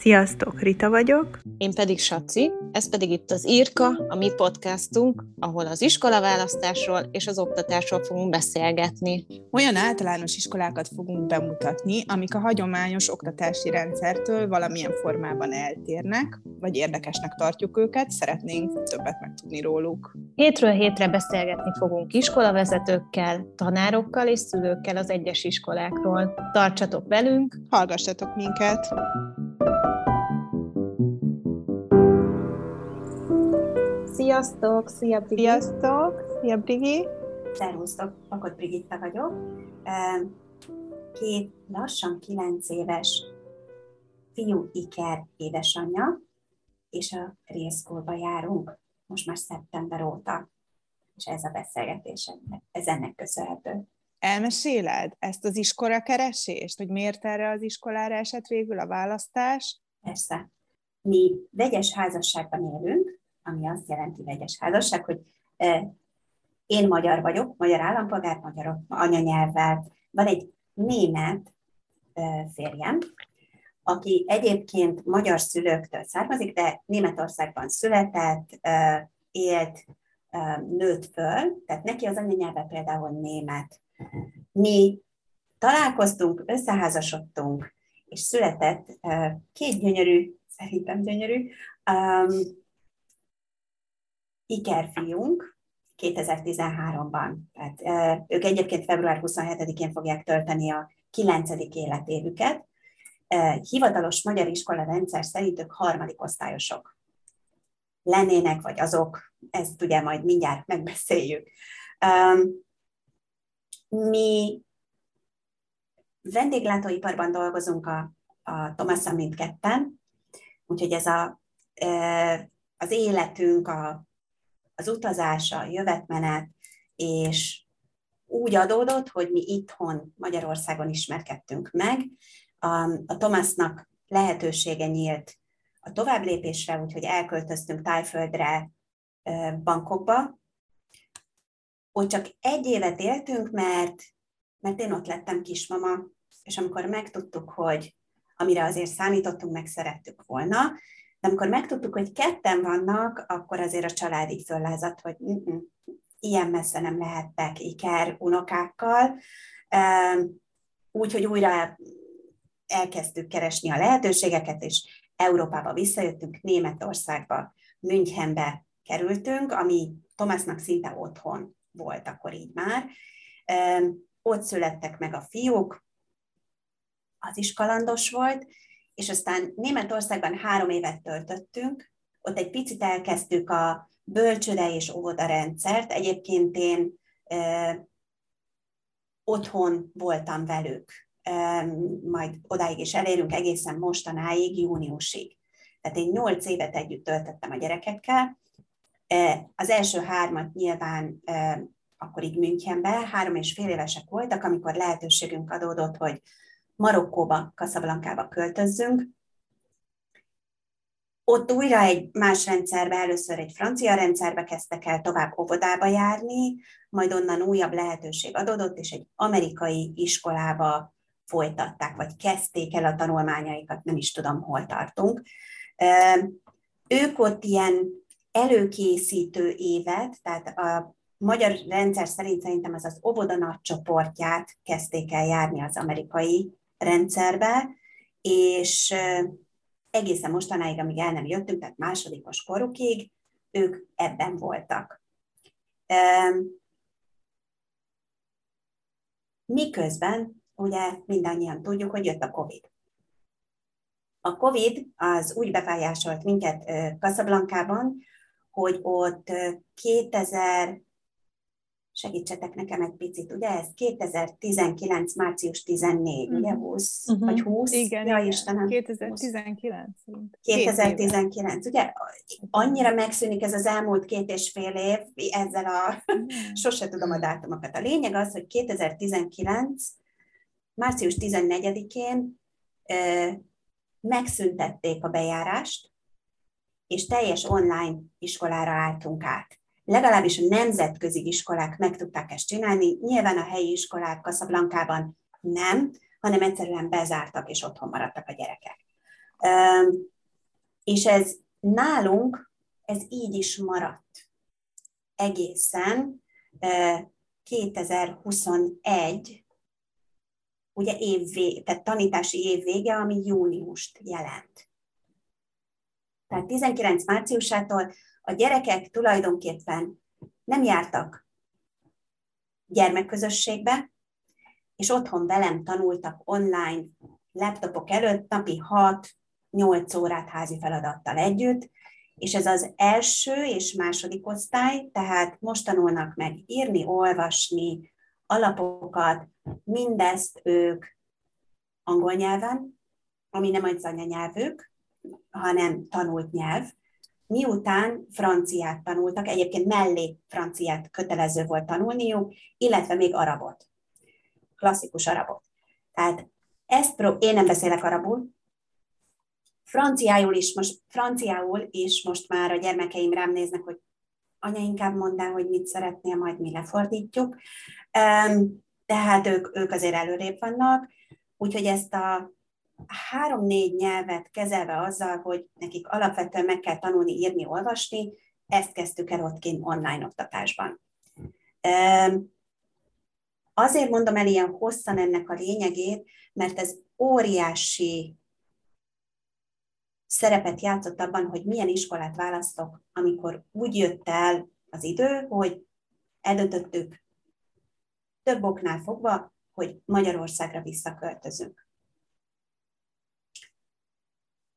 Sziasztok, Rita vagyok. Én pedig Saci, ez pedig itt az Írka, a mi podcastunk, ahol az iskolaválasztásról és az oktatásról fogunk beszélgetni. Olyan általános iskolákat fogunk bemutatni, amik a hagyományos oktatási rendszertől valamilyen formában eltérnek, vagy érdekesnek tartjuk őket, szeretnénk többet megtudni róluk. Hétről hétre beszélgetni fogunk iskolavezetőkkel, tanárokkal és szülőkkel az egyes iskolákról. Tartsatok velünk! Hallgassatok minket! Sziasztok! Szia, Brigi! Sziasztok! Szia, Brigi! Szervusztok, Pakot Brigitta vagyok. Két lassan kilenc éves fiú Iker édesanyja, és a Rélszkólba járunk most már szeptember óta, és ez a beszélgetés, ez ennek köszönhető. Elmeséled ezt az iskola keresést, hogy miért erre az iskolára esett végül a választás? Persze. Mi vegyes házasságban élünk, ami azt jelenti vegyes házasság, hogy én magyar vagyok, magyar állampolgár, magyar anyanyelvvel. Van egy német férjem, aki egyébként magyar szülőktől származik, de Németországban született, élt, nőtt föl, tehát neki az anyanyelve például német. Mi találkoztunk, összeházasodtunk, és született két gyönyörű, szerintem gyönyörű, ikerfiunk 2013-ban. Tehát, ők egyébként február 27-én fogják tölteni a 9. életévüket. Hivatalos magyar iskola rendszer szerint ők harmadik osztályosok lennének, vagy azok, ezt ugye majd mindjárt megbeszéljük. Mi vendéglátóiparban dolgozunk a, a Thomas mindketten, úgyhogy ez a, az életünk, a, az utazás, a jövetmenet, és úgy adódott, hogy mi itthon Magyarországon ismerkedtünk meg. A, a Tomasznak lehetősége nyílt a továbblépésre, úgyhogy elköltöztünk Tájföldre, bankokba. Ott csak egy évet éltünk, mert, mert én ott lettem kismama, és amikor megtudtuk, hogy amire azért számítottunk, meg szerettük volna, de amikor megtudtuk, hogy ketten vannak, akkor azért a család így föllázadt, hogy ilyen messze nem lehettek iker unokákkal. Úgyhogy újra elkezdtük keresni a lehetőségeket, és Európába visszajöttünk, Németországba, Münchenbe kerültünk, ami Tomásnak szinte otthon volt akkor így már. Ott születtek meg a fiúk, az is kalandos volt, és aztán Németországban három évet töltöttünk, ott egy picit elkezdtük a bölcsőde és óvoda rendszert. Egyébként én ö, otthon voltam velük, ö, majd odáig is elérünk egészen mostanáig, júniusig. Tehát én nyolc évet együtt töltöttem a gyerekekkel. Az első hármat nyilván akkor így Münchenbe, három és fél évesek voltak, amikor lehetőségünk adódott, hogy Marokkóba, Casablanca-ba költözzünk. Ott újra egy más rendszerbe, először egy francia rendszerbe kezdtek el tovább óvodába járni, majd onnan újabb lehetőség adódott, és egy amerikai iskolába folytatták, vagy kezdték el a tanulmányaikat, nem is tudom, hol tartunk. Ők ott ilyen előkészítő évet, tehát a magyar rendszer szerint szerintem az az óvoda nagy csoportját kezdték el járni az amerikai rendszerbe, és egészen mostanáig, amíg el nem jöttünk, tehát másodikos korukig, ők ebben voltak. Miközben, ugye mindannyian tudjuk, hogy jött a COVID. A COVID az úgy befolyásolt minket Casablanca-ban, hogy ott 2000 segítsetek nekem egy picit, ugye ez 2019. március 14, mm. ugye 20, uh-huh. vagy 20? Igen, ja, igen. Istenem. 2019. 2019, ugye annyira megszűnik ez az elmúlt két és fél év, ezzel a, mm. sose tudom a dátumokat. A lényeg az, hogy 2019. március 14-én megszüntették a bejárást, és teljes online iskolára álltunk át legalábbis a nemzetközi iskolák meg tudták ezt csinálni, nyilván a helyi iskolák Kaszablankában nem, hanem egyszerűen bezártak és otthon maradtak a gyerekek. És ez nálunk, ez így is maradt egészen 2021, ugye évvég, tehát tanítási év vége, ami júniust jelent. Tehát 19 márciusától a gyerekek tulajdonképpen nem jártak gyermekközösségbe, és otthon velem tanultak online laptopok előtt napi 6-8 órát házi feladattal együtt, és ez az első és második osztály, tehát most tanulnak meg írni, olvasni, alapokat, mindezt ők angol nyelven, ami nem az anyanyelvük, hanem tanult nyelv, miután franciát tanultak, egyébként mellé franciát kötelező volt tanulniuk, illetve még arabot, klasszikus arabot. Tehát ezt pró- én nem beszélek arabul, franciául is, most franciául is most már a gyermekeim rám néznek, hogy anya inkább mondd hogy mit szeretnél, majd mi lefordítjuk. Tehát ők, ők azért előrébb vannak, úgyhogy ezt a három-négy nyelvet kezelve azzal, hogy nekik alapvetően meg kell tanulni, írni, olvasni, ezt kezdtük el ott kint online oktatásban. Azért mondom el ilyen hosszan ennek a lényegét, mert ez óriási szerepet játszott abban, hogy milyen iskolát választok, amikor úgy jött el az idő, hogy eldöntöttük több oknál fogva, hogy Magyarországra visszaköltözünk.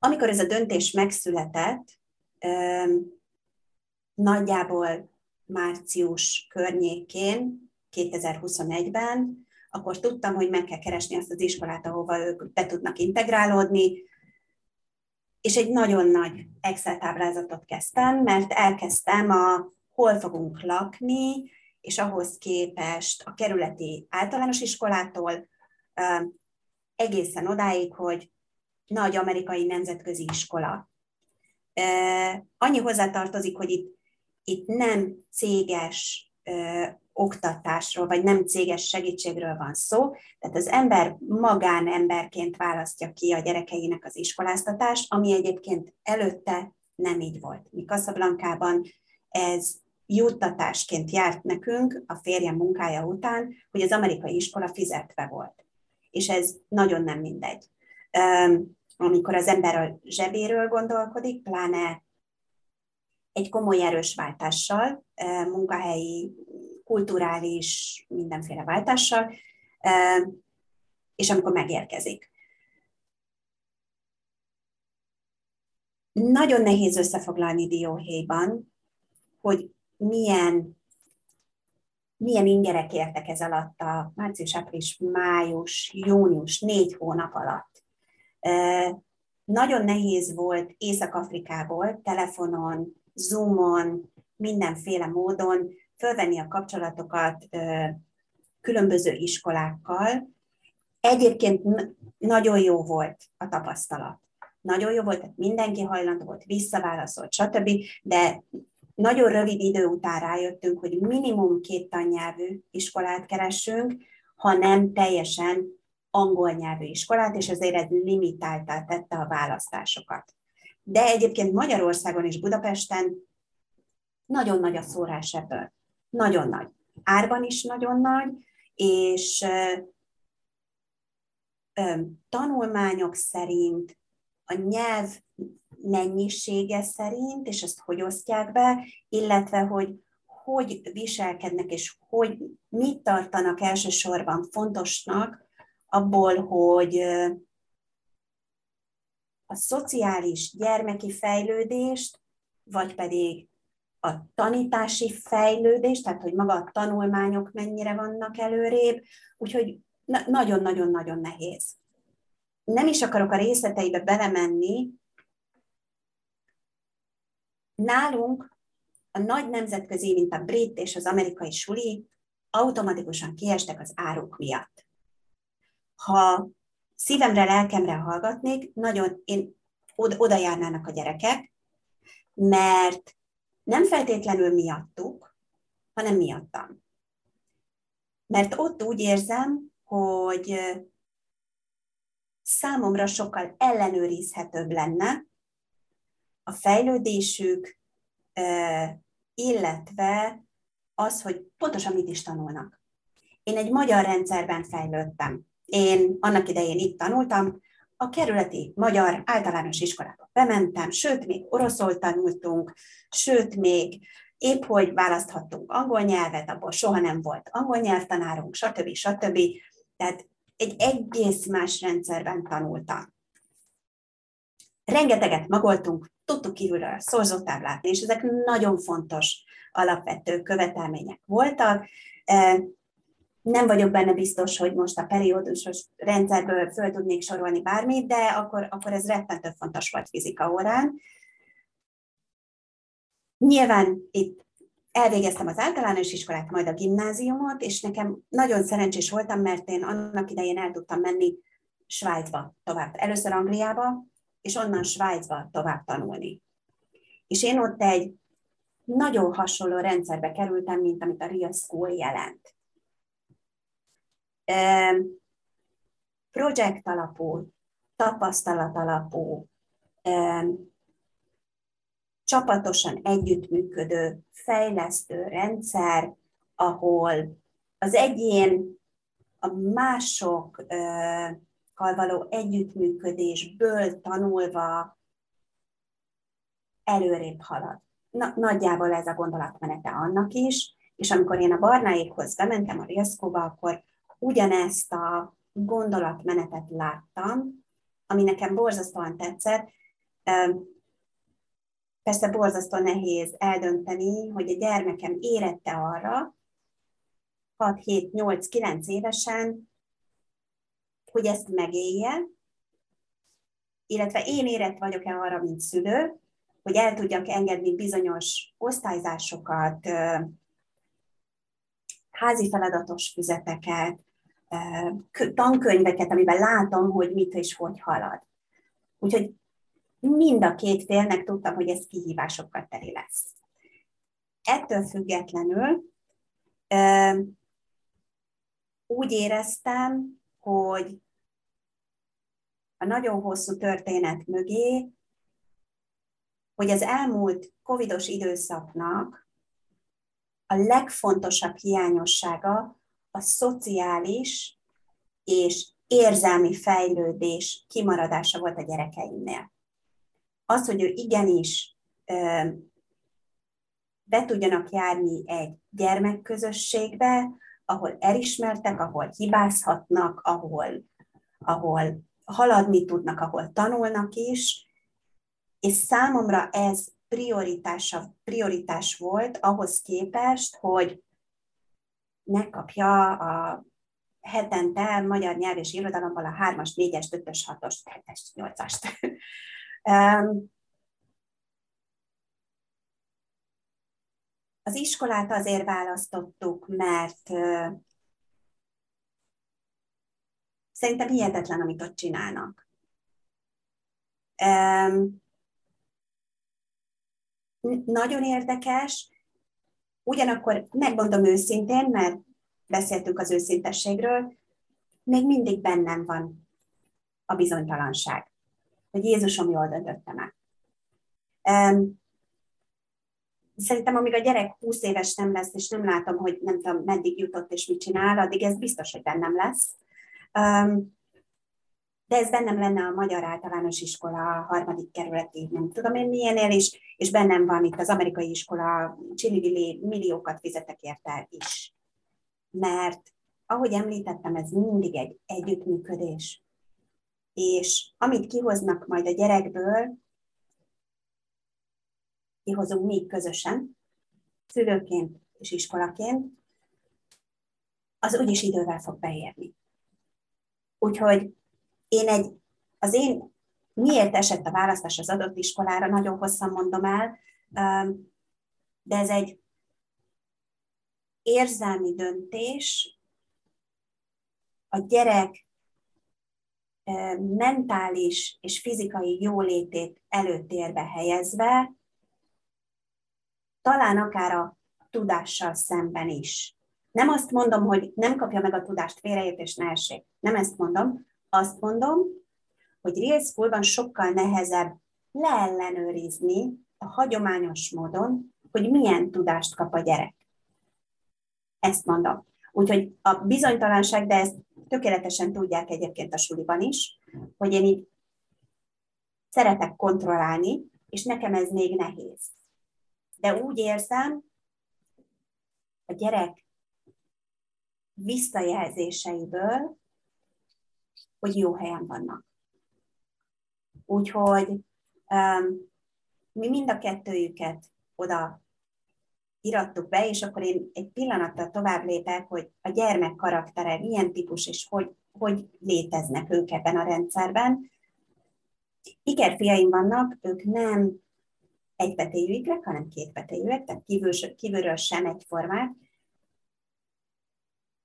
Amikor ez a döntés megszületett, nagyjából március környékén, 2021-ben, akkor tudtam, hogy meg kell keresni azt az iskolát, ahova ők be tudnak integrálódni, és egy nagyon nagy Excel táblázatot kezdtem, mert elkezdtem a hol fogunk lakni, és ahhoz képest a kerületi általános iskolától egészen odáig, hogy nagy amerikai nemzetközi iskola. Annyi hozzátartozik, hogy itt, itt nem céges oktatásról, vagy nem céges segítségről van szó, tehát az ember magánemberként választja ki a gyerekeinek az iskoláztatást, ami egyébként előtte nem így volt. Mi Kaszablankában ez juttatásként járt nekünk a férjem munkája után, hogy az amerikai iskola fizetve volt. És ez nagyon nem mindegy. Amikor az ember a zsebéről gondolkodik, pláne egy komoly erős váltással, munkahelyi kulturális mindenféle váltással, és amikor megérkezik. Nagyon nehéz összefoglalni dióhéjban, hogy milyen, milyen ingerek értek ez alatt a március, április, május, június, négy hónap alatt. Nagyon nehéz volt Észak-Afrikából, telefonon, Zoomon, mindenféle módon fölvenni a kapcsolatokat különböző iskolákkal. Egyébként nagyon jó volt a tapasztalat. Nagyon jó volt, tehát mindenki hajlandó volt, visszaválaszolt, stb. De nagyon rövid idő után rájöttünk, hogy minimum két tannyelvű iskolát keresünk, ha nem teljesen angol nyelvű iskolát, és ezért ez limitáltá tette a választásokat. De egyébként Magyarországon és Budapesten nagyon nagy a szórás ebből nagyon nagy. Árban is nagyon nagy, és tanulmányok szerint, a nyelv mennyisége szerint, és ezt hogy osztják be, illetve hogy hogy viselkednek, és hogy mit tartanak elsősorban fontosnak abból, hogy a szociális gyermeki fejlődést, vagy pedig a tanítási fejlődés, tehát hogy maga a tanulmányok mennyire vannak előrébb, úgyhogy nagyon-nagyon-nagyon nehéz. Nem is akarok a részleteibe belemenni. Nálunk a nagy nemzetközi, mint a brit és az amerikai suli, automatikusan kiestek az áruk miatt. Ha szívemre, lelkemre hallgatnék, nagyon én oda járnának a gyerekek, mert nem feltétlenül miattuk, hanem miattam. Mert ott úgy érzem, hogy számomra sokkal ellenőrizhetőbb lenne a fejlődésük, illetve az, hogy pontosan mit is tanulnak. Én egy magyar rendszerben fejlődtem. Én annak idején itt tanultam, a kerületi magyar általános iskolába bementem, sőt, még oroszul tanultunk, sőt, még épp hogy választhattunk angol nyelvet, abból soha nem volt angol nyelvtanárunk, stb. stb. Tehát egy egész más rendszerben tanultam. Rengeteget magoltunk, tudtuk kívülről a szorzótáblát, és ezek nagyon fontos alapvető követelmények voltak. Nem vagyok benne biztos, hogy most a periódusos rendszerből föl tudnék sorolni bármit, de akkor, akkor ez rettentő fontos volt fizika órán. Nyilván itt elvégeztem az általános iskolát, majd a gimnáziumot, és nekem nagyon szerencsés voltam, mert én annak idején el tudtam menni Svájcba tovább. Először Angliába, és onnan Svájcba tovább tanulni. És én ott egy nagyon hasonló rendszerbe kerültem, mint amit a Real School jelent. Projekt alapú, tapasztalat alapú, csapatosan együttműködő, fejlesztő rendszer, ahol az egyén a másokkal való együttműködésből tanulva előrébb halad. Na, nagyjából ez a gondolatmenete annak is, és amikor én a Barnáékhoz bementem a Riaszkóba, akkor ugyanezt a gondolatmenetet láttam, ami nekem borzasztóan tetszett. Persze borzasztó nehéz eldönteni, hogy a gyermekem érette arra, 6, 7, 8, 9 évesen, hogy ezt megélje, illetve én érett vagyok-e arra, mint szülő, hogy el tudjak engedni bizonyos osztályzásokat, házi feladatos füzeteket, tankönyveket, amiben látom, hogy mit és hogy halad. Úgyhogy mind a két félnek tudtam, hogy ez kihívásokkal teli lesz. Ettől függetlenül úgy éreztem, hogy a nagyon hosszú történet mögé hogy az elmúlt covidos időszaknak a legfontosabb hiányossága a szociális és érzelmi fejlődés kimaradása volt a gyerekeimnél. Az, hogy ő igenis be tudjanak járni egy gyermekközösségbe, ahol elismertek, ahol hibázhatnak, ahol, ahol haladni tudnak, ahol tanulnak is, és számomra ez prioritása, prioritás volt ahhoz képest, hogy megkapja a hetente magyar nyelv és irodalomból a 3-as, 4-es, 5-ös, 6-os, 7-es, 8-ast. Az iskolát azért választottuk, mert szerintem hihetetlen, amit ott csinálnak nagyon érdekes, ugyanakkor megmondom őszintén, mert beszéltünk az őszintességről, még mindig bennem van a bizonytalanság, hogy Jézusom jól döntöttem el. Szerintem, amíg a gyerek 20 éves nem lesz, és nem látom, hogy nem tudom, meddig jutott és mit csinál, addig ez biztos, hogy bennem lesz de ez bennem lenne a Magyar Általános Iskola harmadik kerületi, nem tudom én milyenél is, és bennem van itt az amerikai iskola, Csillivili milliókat fizetek érte is. Mert ahogy említettem, ez mindig egy együttműködés. És amit kihoznak majd a gyerekből, kihozunk mi közösen, szülőként és iskolaként, az úgyis idővel fog beérni. Úgyhogy én egy, az én miért esett a választás az adott iskolára, nagyon hosszan mondom el, de ez egy érzelmi döntés, a gyerek mentális és fizikai jólétét előtérbe helyezve, talán akár a tudással szemben is. Nem azt mondom, hogy nem kapja meg a tudást, félreértés ne essék. Nem ezt mondom, azt mondom, hogy Real School-ban sokkal nehezebb leellenőrizni a hagyományos módon, hogy milyen tudást kap a gyerek. Ezt mondom. Úgyhogy a bizonytalanság, de ezt tökéletesen tudják egyébként a suliban is, hogy én így szeretek kontrollálni, és nekem ez még nehéz. De úgy érzem, a gyerek visszajelzéseiből, hogy jó helyen vannak. Úgyhogy um, mi mind a kettőjüket oda irattuk be, és akkor én egy pillanattal tovább lépek, hogy a gyermek karaktere milyen típus, és hogy, hogy léteznek ők ebben a rendszerben. Ikerfiaim vannak, ők nem egybetéjűek, hanem kétbetéjűek, tehát kívül, kívülről sem egyformák,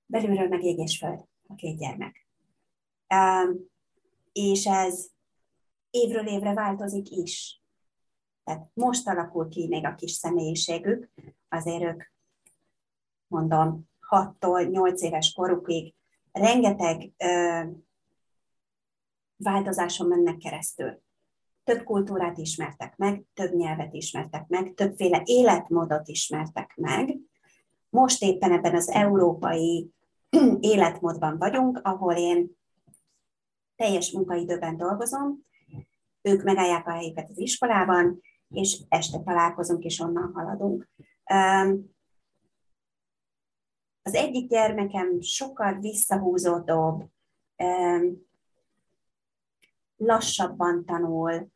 belülről meg ég és föld a két gyermek. És ez évről évre változik is. Tehát most alakul ki még a kis személyiségük, azért ők, mondom, 6-tól 8 éves korukig rengeteg ö, változáson mennek keresztül. Több kultúrát ismertek meg, több nyelvet ismertek meg, többféle életmódot ismertek meg. Most éppen ebben az európai életmódban vagyunk, ahol én teljes munkaidőben dolgozom, ők megállják a helyüket az iskolában, és este találkozunk, és onnan haladunk. Az egyik gyermekem sokkal visszahúzódóbb, lassabban tanul,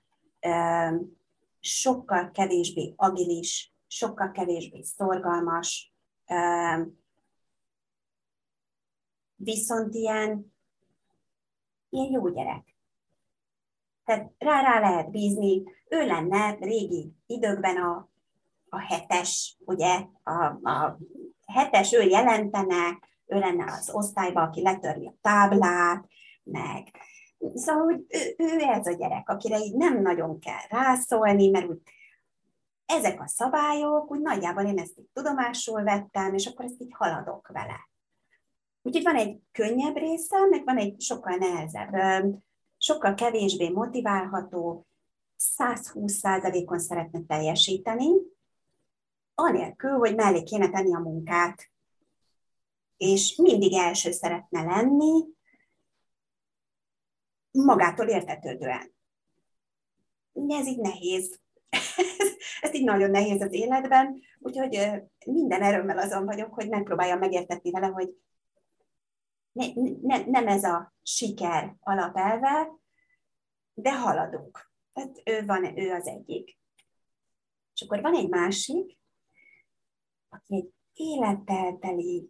sokkal kevésbé agilis, sokkal kevésbé szorgalmas, viszont ilyen, ilyen jó gyerek. Tehát rá-rá lehet bízni, ő lenne régi időkben a, a hetes, ugye, a, a hetes ő jelentene, ő lenne az osztályba, aki letörli a táblát, meg Szóval, hogy ő, ő ez a gyerek, akire így nem nagyon kell rászólni, mert úgy ezek a szabályok, úgy nagyjából én ezt így tudomásul vettem, és akkor ezt így haladok vele. Úgyhogy van egy könnyebb része, meg van egy sokkal nehezebb, sokkal kevésbé motiválható, 120%-on szeretne teljesíteni, anélkül, hogy mellé kéne tenni a munkát. És mindig első szeretne lenni, magától értetődően. Ez így nehéz. Ez így nagyon nehéz az életben, úgyhogy minden erőmmel azon vagyok, hogy megpróbáljam megértetni vele, hogy ne, ne, nem ez a siker alapelve, de haladunk. Tehát ő, van, ő az egyik. És akkor van egy másik, aki egy élettel teli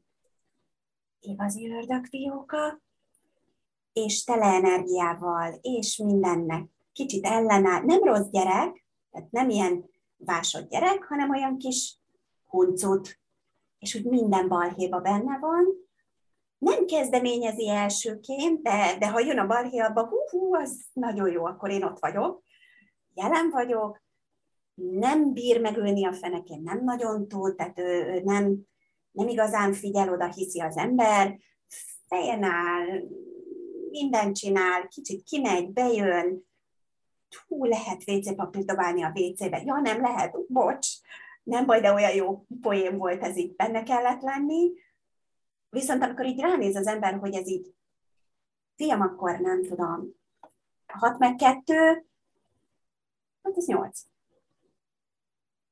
igazi ördögfióka, és tele energiával, és mindennek kicsit ellenáll. Nem rossz gyerek, tehát nem ilyen vásott gyerek, hanem olyan kis huncut, és úgy minden balhéba benne van. Nem kezdeményezi elsőként, de, de ha jön a balhé, abba, hú, hú, az nagyon jó, akkor én ott vagyok. Jelen vagyok, nem bír megülni a fenekén, nem nagyon tud, tehát ő, ő nem, nem igazán figyel oda, hiszi az ember, fejen áll, mindent csinál, kicsit kimegy, bejön, hú, lehet WC papírt dobálni a WC-be. Ja, nem lehet, bocs, nem baj, de olyan jó poém volt, ez így benne kellett lenni. Viszont amikor így ránéz az ember, hogy ez így, fiam, akkor nem tudom, 6 meg 2, hát ez 8.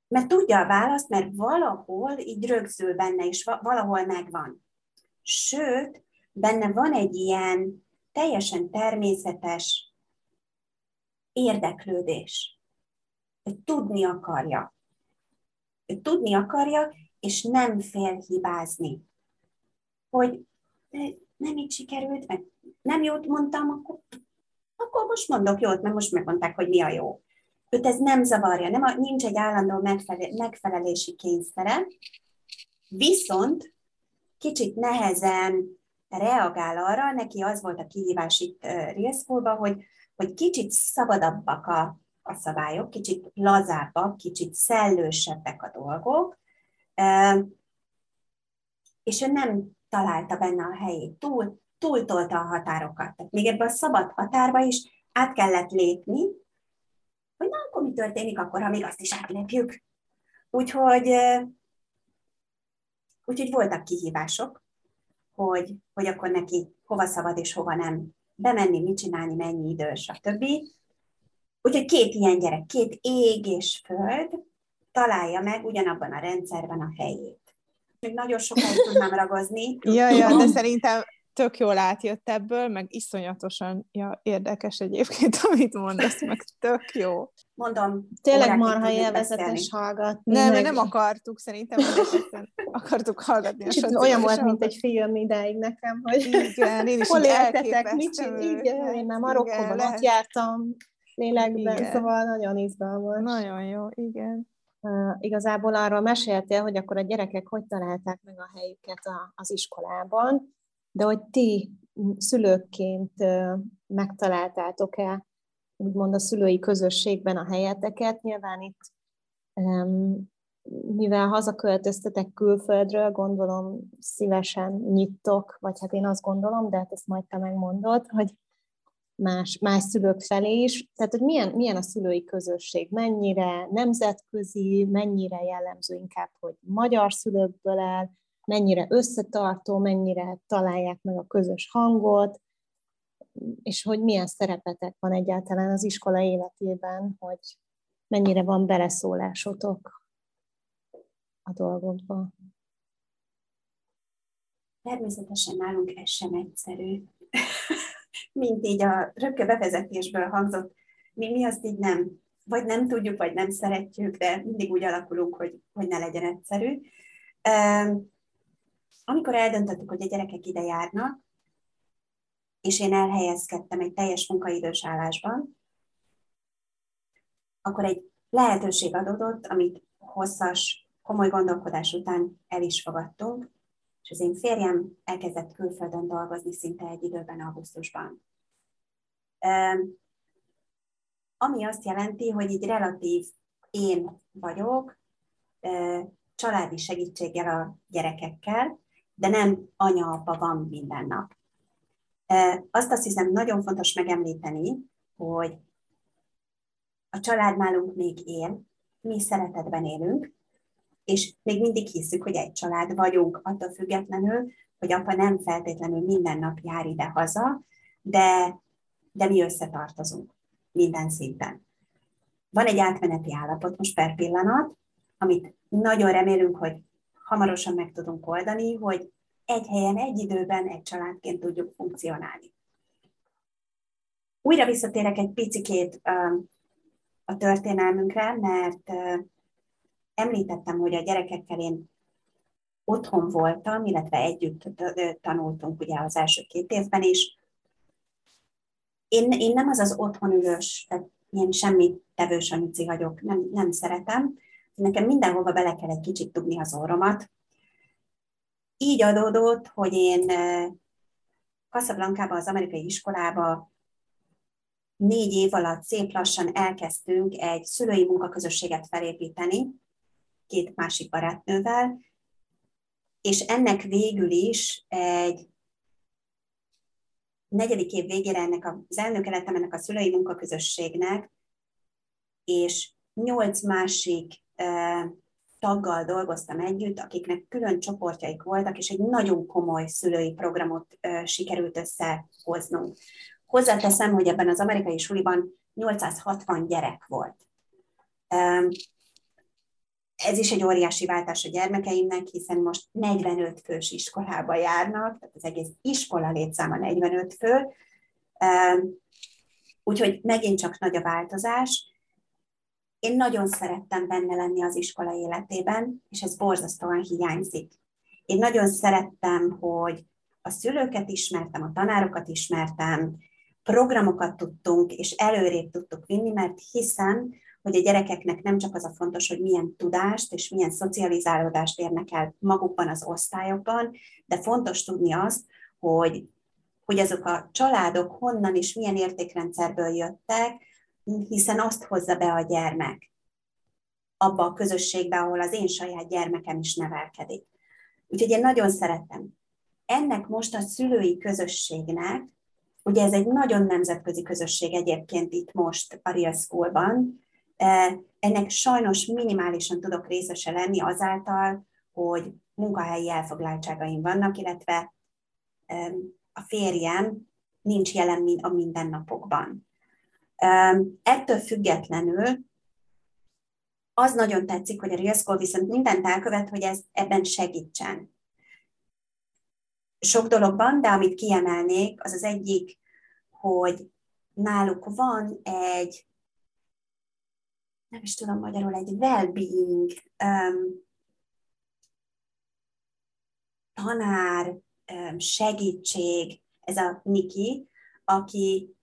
Mert tudja a választ, mert valahol így rögzül benne, és valahol megvan. Sőt, benne van egy ilyen teljesen természetes érdeklődés. Ő tudni akarja. Ő tudni akarja, és nem fél hibázni. Hogy nem így sikerült, meg nem jót mondtam, akkor, akkor most mondok jót, mert most megmondták, hogy mi a jó. Őt ez nem zavarja, nem a, nincs egy állandó megfelelési kényszere, viszont kicsit nehezen reagál arra, neki az volt a kihívás itt Rilszkóban, hogy, hogy kicsit szabadabbak a, a szabályok, kicsit lazábbak, kicsit szellősebbek a dolgok, és ő nem találta benne a helyét, túl, túltolta a határokat. Tehát még ebben a szabad határba is át kellett lépni, hogy na, akkor mi történik akkor, ha még azt is átlépjük. Úgyhogy, úgyhogy voltak kihívások, hogy, hogy akkor neki hova szabad és hova nem bemenni, mit csinálni, mennyi idő, stb. Úgyhogy két ilyen gyerek, két ég és föld találja meg ugyanabban a rendszerben a helyét. Még nagyon sokáig tudnám ragozni. ja, ja, de szerintem tök jól átjött ebből, meg iszonyatosan ja, érdekes egyébként, amit mondasz, meg tök jó. Mondom, Tényleg marha élvezetes hallgatni. Nem, meg... nem akartuk, szerintem akartuk hallgatni. Kicsit olyan volt, mint egy film ideig nekem, hogy igen, én is hol éltetek, mit igen, én már Marokkóban ott jártam lélekben, igen. szóval nagyon izgalmas. Nagyon jó, igen. Igazából arról meséltél, hogy akkor a gyerekek hogy találták meg a helyüket a, az iskolában, de hogy ti szülőkként megtaláltátok-e úgymond a szülői közösségben a helyeteket. Nyilván itt, mivel hazaköltöztetek külföldről, gondolom szívesen nyittok, vagy hát én azt gondolom, de hát ezt majd te megmondod, hogy más, más szülők felé is. Tehát, hogy milyen, milyen a szülői közösség, mennyire nemzetközi, mennyire jellemző inkább, hogy magyar szülőkből áll, mennyire összetartó, mennyire találják meg a közös hangot, és hogy milyen szerepetek van egyáltalán az iskola életében, hogy mennyire van beleszólásotok a dolgokba. Természetesen nálunk ez sem egyszerű. Mint így a rögtön bevezetésből hangzott, mi, mi azt így nem, vagy nem tudjuk, vagy nem szeretjük, de mindig úgy alakulunk, hogy, hogy ne legyen egyszerű. Amikor eldöntöttük, hogy a gyerekek ide járnak, és én elhelyezkedtem egy teljes munkaidős állásban, akkor egy lehetőség adódott, amit hosszas, komoly gondolkodás után el is fogadtunk, és az én férjem elkezdett külföldön dolgozni szinte egy időben augusztusban. Ami azt jelenti, hogy így relatív én vagyok, családi segítséggel a gyerekekkel, de nem anya-apa van minden nap. Azt azt hiszem nagyon fontos megemlíteni, hogy a család nálunk még él, mi szeretetben élünk, és még mindig hiszük, hogy egy család vagyunk, attól függetlenül, hogy apa nem feltétlenül minden nap jár ide-haza, de, de mi összetartozunk minden szinten. Van egy átmeneti állapot most per pillanat, amit nagyon remélünk, hogy hamarosan meg tudunk oldani, hogy egy helyen, egy időben, egy családként tudjuk funkcionálni. Újra visszatérek egy picikét a történelmünkre, mert említettem, hogy a gyerekekkel én otthon voltam, illetve együtt tanultunk ugye az első két évben is. Én, én nem az az otthon ülős, tehát ilyen semmit tevős anici vagyok, nem, nem szeretem. Nekem mindenhova bele kell egy kicsit dugni az orromat. Így adódott, hogy én Casablanca-ba, az amerikai iskolába négy év alatt szép lassan elkezdtünk egy szülői munkaközösséget felépíteni, két másik barátnővel, és ennek végül is egy negyedik év végére ennek az elnöke lettem ennek a szülői munkaközösségnek, és nyolc másik taggal dolgoztam együtt, akiknek külön csoportjaik voltak, és egy nagyon komoly szülői programot sikerült összehoznunk. Hozzáteszem, hogy ebben az amerikai suliban 860 gyerek volt. Ez is egy óriási váltás a gyermekeimnek, hiszen most 45 fős iskolába járnak, tehát az egész iskola létszáma 45 fő, úgyhogy megint csak nagy a változás, én nagyon szerettem benne lenni az iskola életében, és ez borzasztóan hiányzik. Én nagyon szerettem, hogy a szülőket ismertem, a tanárokat ismertem, programokat tudtunk, és előrébb tudtuk vinni, mert hiszem, hogy a gyerekeknek nem csak az a fontos, hogy milyen tudást és milyen szocializálódást érnek el magukban az osztályokban, de fontos tudni azt, hogy, hogy azok a családok honnan és milyen értékrendszerből jöttek, hiszen azt hozza be a gyermek abba a közösségbe, ahol az én saját gyermekem is nevelkedik. Úgyhogy én nagyon szeretem. Ennek most a szülői közösségnek ugye ez egy nagyon nemzetközi közösség egyébként itt most a Real School-ban, ennek sajnos minimálisan tudok részese lenni azáltal, hogy munkahelyi elfoglaltságaim vannak, illetve a férjem nincs jelen a mindennapokban. Ettől függetlenül az nagyon tetszik, hogy a Real School viszont mindent elkövet, hogy ez ebben segítsen. Sok dologban, de amit kiemelnék, az az egyik, hogy náluk van egy, nem is tudom magyarul, egy well-being um, tanár, um, segítség, ez a Niki, aki,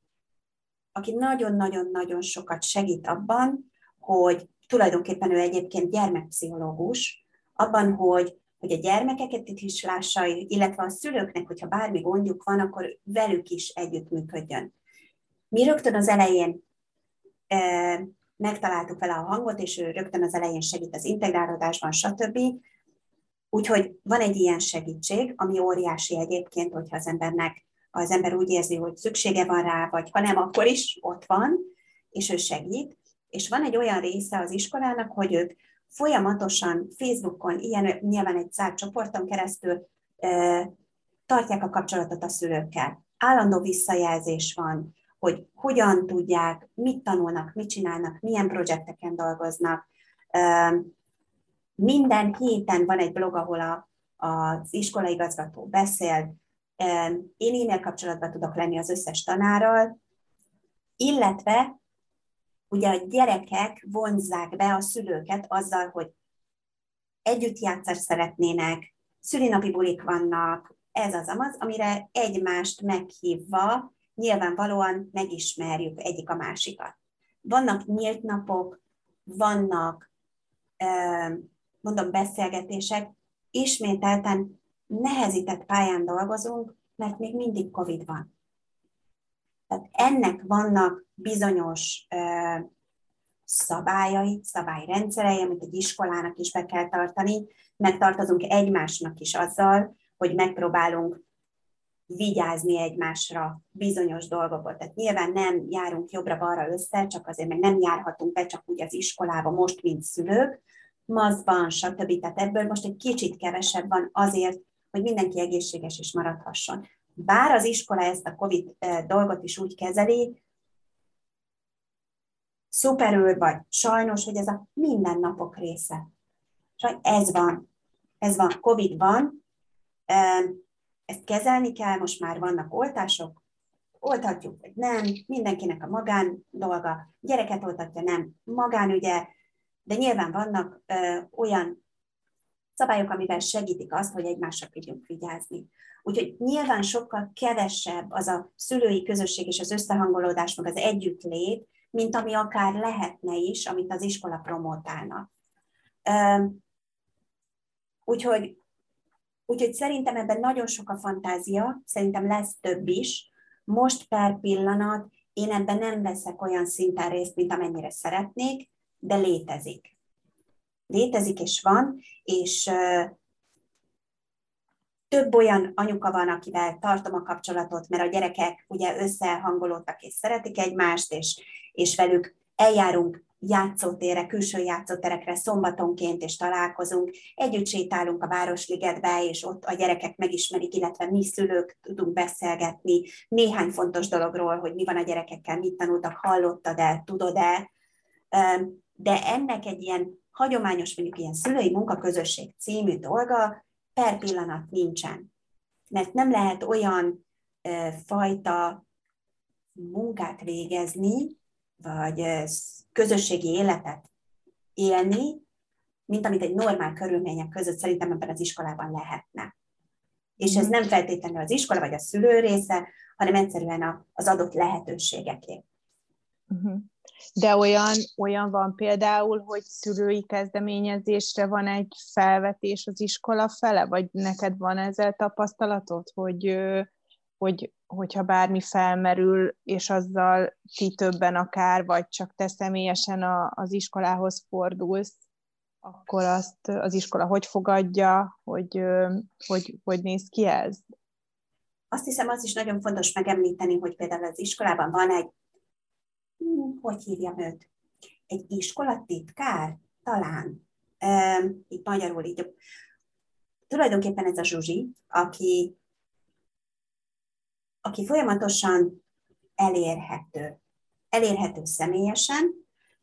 aki nagyon-nagyon-nagyon sokat segít abban, hogy tulajdonképpen ő egyébként gyermekpszichológus, abban, hogy, hogy a gyermekeket itt is lássa, illetve a szülőknek, hogyha bármi gondjuk van, akkor velük is együttműködjön. Mi rögtön az elején e, megtaláltuk vele a hangot, és ő rögtön az elején segít az integrálódásban, stb. Úgyhogy van egy ilyen segítség, ami óriási egyébként, hogyha az embernek az ember úgy érzi, hogy szüksége van rá, vagy ha nem, akkor is ott van, és ő segít és van egy olyan része az iskolának, hogy ők folyamatosan Facebookon, ilyen nyilván egy zárt csoporton keresztül tartják a kapcsolatot a szülőkkel. Állandó visszajelzés van, hogy hogyan tudják, mit tanulnak, mit csinálnak, milyen projekteken dolgoznak. Minden héten van egy blog, ahol a, az iskolaigazgató beszél. Én e-mail kapcsolatban tudok lenni az összes tanárral, illetve ugye a gyerekek vonzzák be a szülőket azzal, hogy együtt játszást szeretnének, szülinapi bulik vannak, ez az amaz, amire egymást meghívva nyilvánvalóan megismerjük egyik a másikat. Vannak nyílt napok, vannak, mondom, beszélgetések, ismételten nehezített pályán dolgozunk, mert még mindig COVID van. Tehát ennek vannak bizonyos szabályai, szabályrendszerei, amit egy iskolának is be kell tartani, megtartozunk egymásnak is azzal, hogy megpróbálunk vigyázni egymásra bizonyos dolgokot. Tehát nyilván nem járunk jobbra-balra össze, csak azért meg nem járhatunk be csak úgy az iskolába most, mint szülők, mazban, stb. Tehát ebből most egy kicsit kevesebb van azért, hogy mindenki egészséges is maradhasson. Bár az iskola ezt a COVID dolgot is úgy kezeli, szuperül vagy sajnos, hogy ez a mindennapok része. És ez van. Ez van. COVID van. Ezt kezelni kell, most már vannak oltások, oltatjuk, vagy nem, mindenkinek a magán dolga, gyereket oltatja, nem, magánügye, de nyilván vannak ö, olyan szabályok, amivel segítik azt, hogy egymásra tudjunk vigyázni. Úgyhogy nyilván sokkal kevesebb az a szülői közösség és az összehangolódás, meg az együttlét, mint ami akár lehetne is, amit az iskola promotálna. Úgyhogy, úgyhogy szerintem ebben nagyon sok a fantázia, szerintem lesz több is. Most per pillanat én ebben nem veszek olyan szinten részt, mint amennyire szeretnék, de létezik. Létezik és van, és több olyan anyuka van, akivel tartom a kapcsolatot, mert a gyerekek ugye összehangolódtak és szeretik egymást, és, és velük eljárunk játszótérre, külső játszóterekre szombatonként, és találkozunk, együtt sétálunk a Városligetbe, és ott a gyerekek megismerik, illetve mi szülők tudunk beszélgetni. Néhány fontos dologról, hogy mi van a gyerekekkel, mit tanultak, hallottad-e, tudod-e, de ennek egy ilyen hagyományos, mondjuk ilyen szülői munkaközösség című dolga per pillanat nincsen. Mert nem lehet olyan fajta munkát végezni, vagy közösségi életet élni, mint amit egy normál körülmények között szerintem ebben az iskolában lehetne. És ez mhm. nem feltétlenül az iskola vagy a szülő része, hanem egyszerűen az adott lehetőségeké. Uh-huh. De olyan, olyan van például, hogy szülői kezdeményezésre van egy felvetés az iskola fele, vagy neked van ezzel tapasztalatod, hogy, hogy hogyha bármi felmerül, és azzal ti többen akár, vagy csak te személyesen a, az iskolához fordulsz, akkor azt az iskola hogy fogadja, hogy hogy, hogy néz ki ez? azt hiszem, az is nagyon fontos megemlíteni, hogy például az iskolában van egy, hm, hogy hívjam őt, egy iskolatitkár, talán, itt magyarul így. Tulajdonképpen ez a Zsuzsi, aki, aki folyamatosan elérhető. Elérhető személyesen,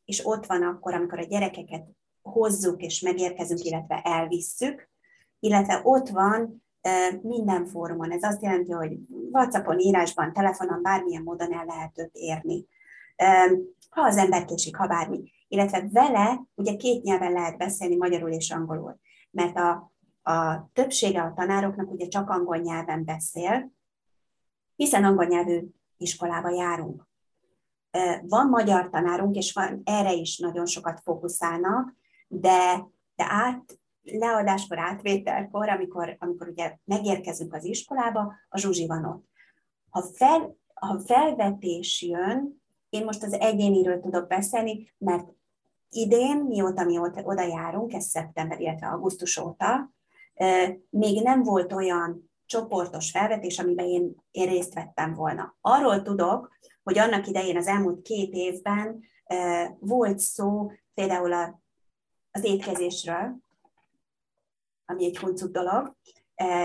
és ott van akkor, amikor a gyerekeket hozzuk és megérkezünk, illetve elvisszük, illetve ott van minden fórumon. Ez azt jelenti, hogy WhatsAppon, írásban, telefonon, bármilyen módon el lehet őt érni. Ha az ember késik, ha bármi. Illetve vele ugye két nyelven lehet beszélni, magyarul és angolul. Mert a, a többsége a tanároknak ugye csak angol nyelven beszél, hiszen angol nyelvű iskolába járunk. Van magyar tanárunk, és van, erre is nagyon sokat fókuszálnak, de, de át, leadáskor, átvételkor, amikor, amikor ugye megérkezünk az iskolába, a Zsuzsi van ott. Ha, fel, ha felvetés jön, én most az egyéniről tudok beszélni, mert idén, mióta mi oda járunk, ez szeptember, illetve augusztus óta, még nem volt olyan csoportos felvetés, amiben én, én részt vettem volna. Arról tudok, hogy annak idején az elmúlt két évben volt szó például az étkezésről, ami egy huncut dolog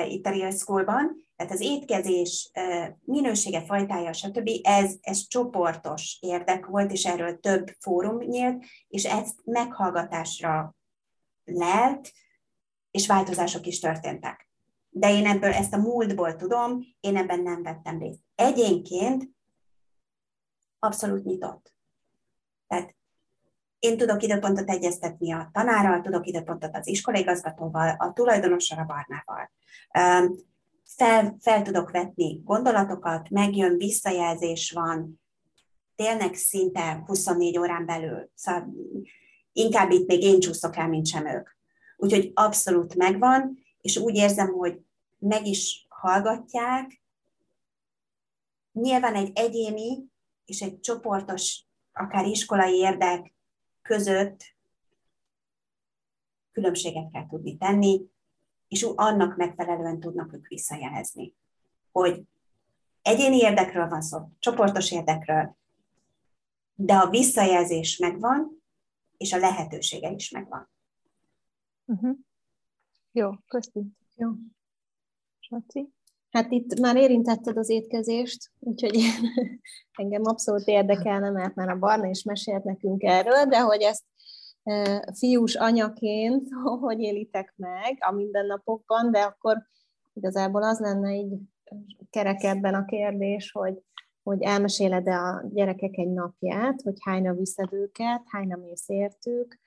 itt a Real School-ban, tehát az étkezés minősége, fajtája, stb. Ez, ez csoportos érdek volt, és erről több fórum nyílt, és ezt meghallgatásra lelt, és változások is történtek. De én ebből ezt a múltból tudom, én ebben nem vettem részt. Egyénként abszolút nyitott. Tehát én tudok időpontot egyeztetni a tanárral, tudok időpontot az iskolaigazgatóval, a tulajdonossal, a barnával. Fel, fel tudok vetni gondolatokat, megjön, visszajelzés van, tényleg szinte 24 órán belül. Szóval inkább itt még én csúszok el, mint sem ők. Úgyhogy abszolút megvan, és úgy érzem, hogy meg is hallgatják. Nyilván egy egyéni és egy csoportos, akár iskolai érdek között különbséget kell tudni tenni, és annak megfelelően tudnak ők visszajelezni. Hogy egyéni érdekről van szó, csoportos érdekről, de a visszajelzés megvan, és a lehetősége is megvan. Uh-huh. Jó, köszönöm. Jó. Saci? Hát itt már érintetted az étkezést, úgyhogy engem abszolút érdekelne, mert már a Barna is mesélt nekünk erről, de hogy ezt e, fiús anyaként hogy élitek meg a mindennapokban, de akkor igazából az lenne így kerekebben a kérdés, hogy, hogy elmeséled-e a gyerekek egy napját, hogy hányra viszed őket, hányra mész értük,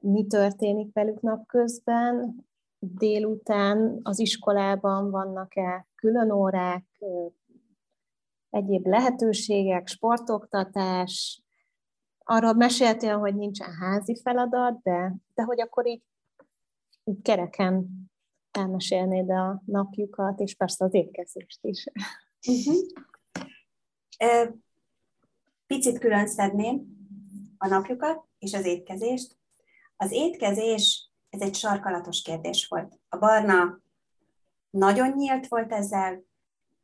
mi történik velük napközben, délután az iskolában vannak-e külön órák, egyéb lehetőségek, sportoktatás. Arról meséltél, hogy nincsen házi feladat, de, de hogy akkor így, így kereken elmesélnéd a napjukat, és persze az étkezést is. Uh-huh. Picit külön szedném a napjukat és az étkezést. Az étkezés ez egy sarkalatos kérdés volt. A Barna nagyon nyílt volt ezzel,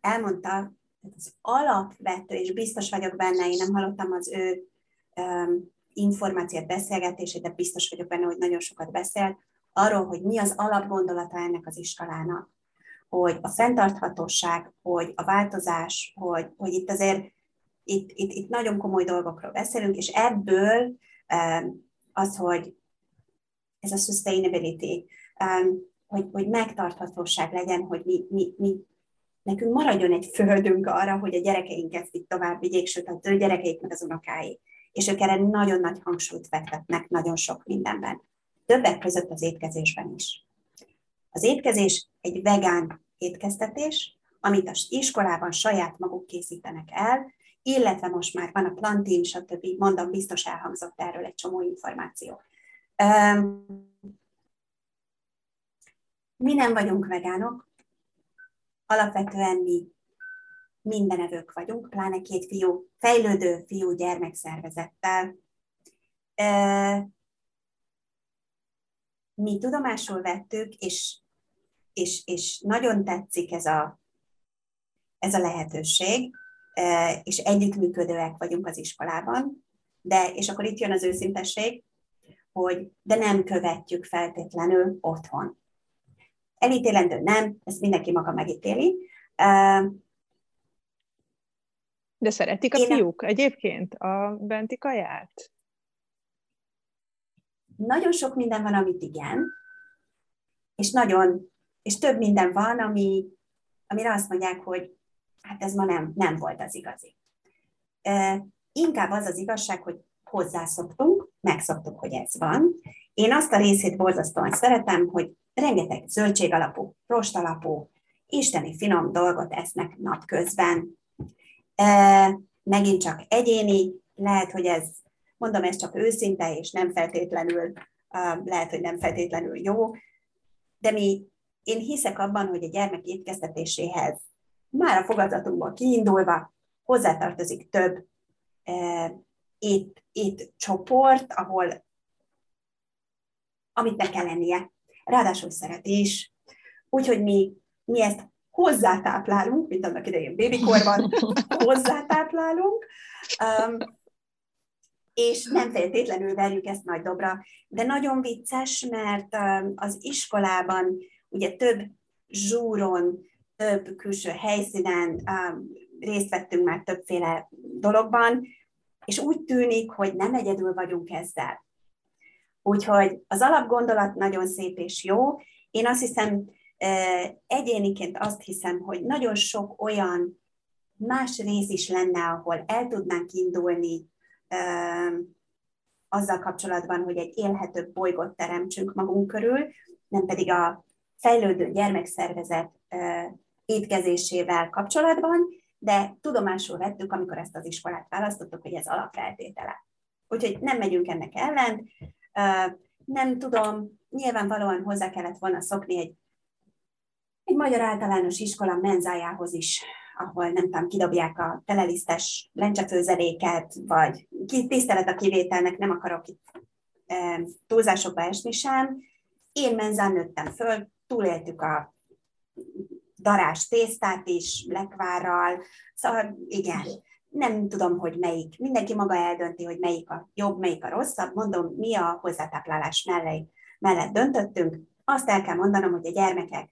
elmondta, az alapvető, és biztos vagyok benne, én nem hallottam az ő um, információt, beszélgetését, de biztos vagyok benne, hogy nagyon sokat beszél, arról, hogy mi az alapgondolata ennek az iskolának, hogy a fenntarthatóság, hogy a változás, hogy, hogy itt azért itt, itt, itt nagyon komoly dolgokról beszélünk, és ebből um, az, hogy ez a sustainability, um, hogy, hogy megtarthatóság legyen, hogy mi, mi, mi, nekünk maradjon egy földünk arra, hogy a gyerekeink ezt itt tovább vigyék, sőt a ő gyerekeik meg az unokáik. És ők erre nagyon nagy hangsúlyt fektetnek nagyon sok mindenben. Többek között az étkezésben is. Az étkezés egy vegán étkeztetés, amit az iskolában saját maguk készítenek el, illetve most már van a plantin, stb. Mondom, biztos elhangzott erről egy csomó információ. Mi nem vagyunk vegánok, alapvetően mi mindenevők vagyunk, pláne két fiú, fejlődő fiú gyermekszervezettel. Mi tudomásul vettük, és, és, és nagyon tetszik ez a, ez a lehetőség, és együttműködőek vagyunk az iskolában, de, és akkor itt jön az őszintesség, hogy de nem követjük feltétlenül otthon. Elítélendő nem, ezt mindenki maga megítéli. De szeretik a Én fiúk a... egyébként a benti kaját? Nagyon sok minden van, amit igen, és nagyon, és több minden van, ami, amire azt mondják, hogy hát ez ma nem, nem volt az igazi. E, inkább az az igazság, hogy hozzászoktunk, megszoktuk, hogy ez van. Én azt a részét borzasztóan szeretem, hogy rengeteg zöldség alapú, rost alapú, isteni finom dolgot esznek napközben. E, megint csak egyéni, lehet, hogy ez, mondom, ez csak őszinte, és nem feltétlenül, lehet, hogy nem feltétlenül jó, de mi, én hiszek abban, hogy a gyermek étkeztetéséhez már a fogadatunkból kiindulva hozzátartozik több ét, ét csoport, ahol amit ne kell lennie. Ráadásul szeret is. Úgyhogy mi, mi ezt hozzátáplálunk, mint annak idején bébikorban, hozzátáplálunk, um, és nem feltétlenül verjük ezt nagy dobra, de nagyon vicces, mert um, az iskolában ugye több zsúron, több külső helyszínen um, részt vettünk már többféle dologban, és úgy tűnik, hogy nem egyedül vagyunk ezzel. Úgyhogy az alapgondolat nagyon szép és jó. Én azt hiszem, egyéniként azt hiszem, hogy nagyon sok olyan más rész is lenne, ahol el tudnánk indulni azzal kapcsolatban, hogy egy élhetőbb bolygót teremtsünk magunk körül, nem pedig a fejlődő gyermekszervezet étkezésével kapcsolatban, de tudomásul vettük, amikor ezt az iskolát választottuk, hogy ez alapfeltétele. Úgyhogy nem megyünk ennek ellen. Nem tudom, nyilvánvalóan hozzá kellett volna szokni egy, egy magyar általános iskola menzájához is, ahol nem tudom, kidobják a telelisztes lencsefőzeléket, vagy tisztelet a kivételnek, nem akarok itt túlzásokba esni sem. Én menzán nőttem föl, túléltük a darás tésztát is, lekvárral, szóval igen, nem tudom, hogy melyik, mindenki maga eldönti, hogy melyik a jobb, melyik a rosszabb, mondom, mi a hozzátáplálás mellett, mellett döntöttünk, azt el kell mondanom, hogy a gyermekek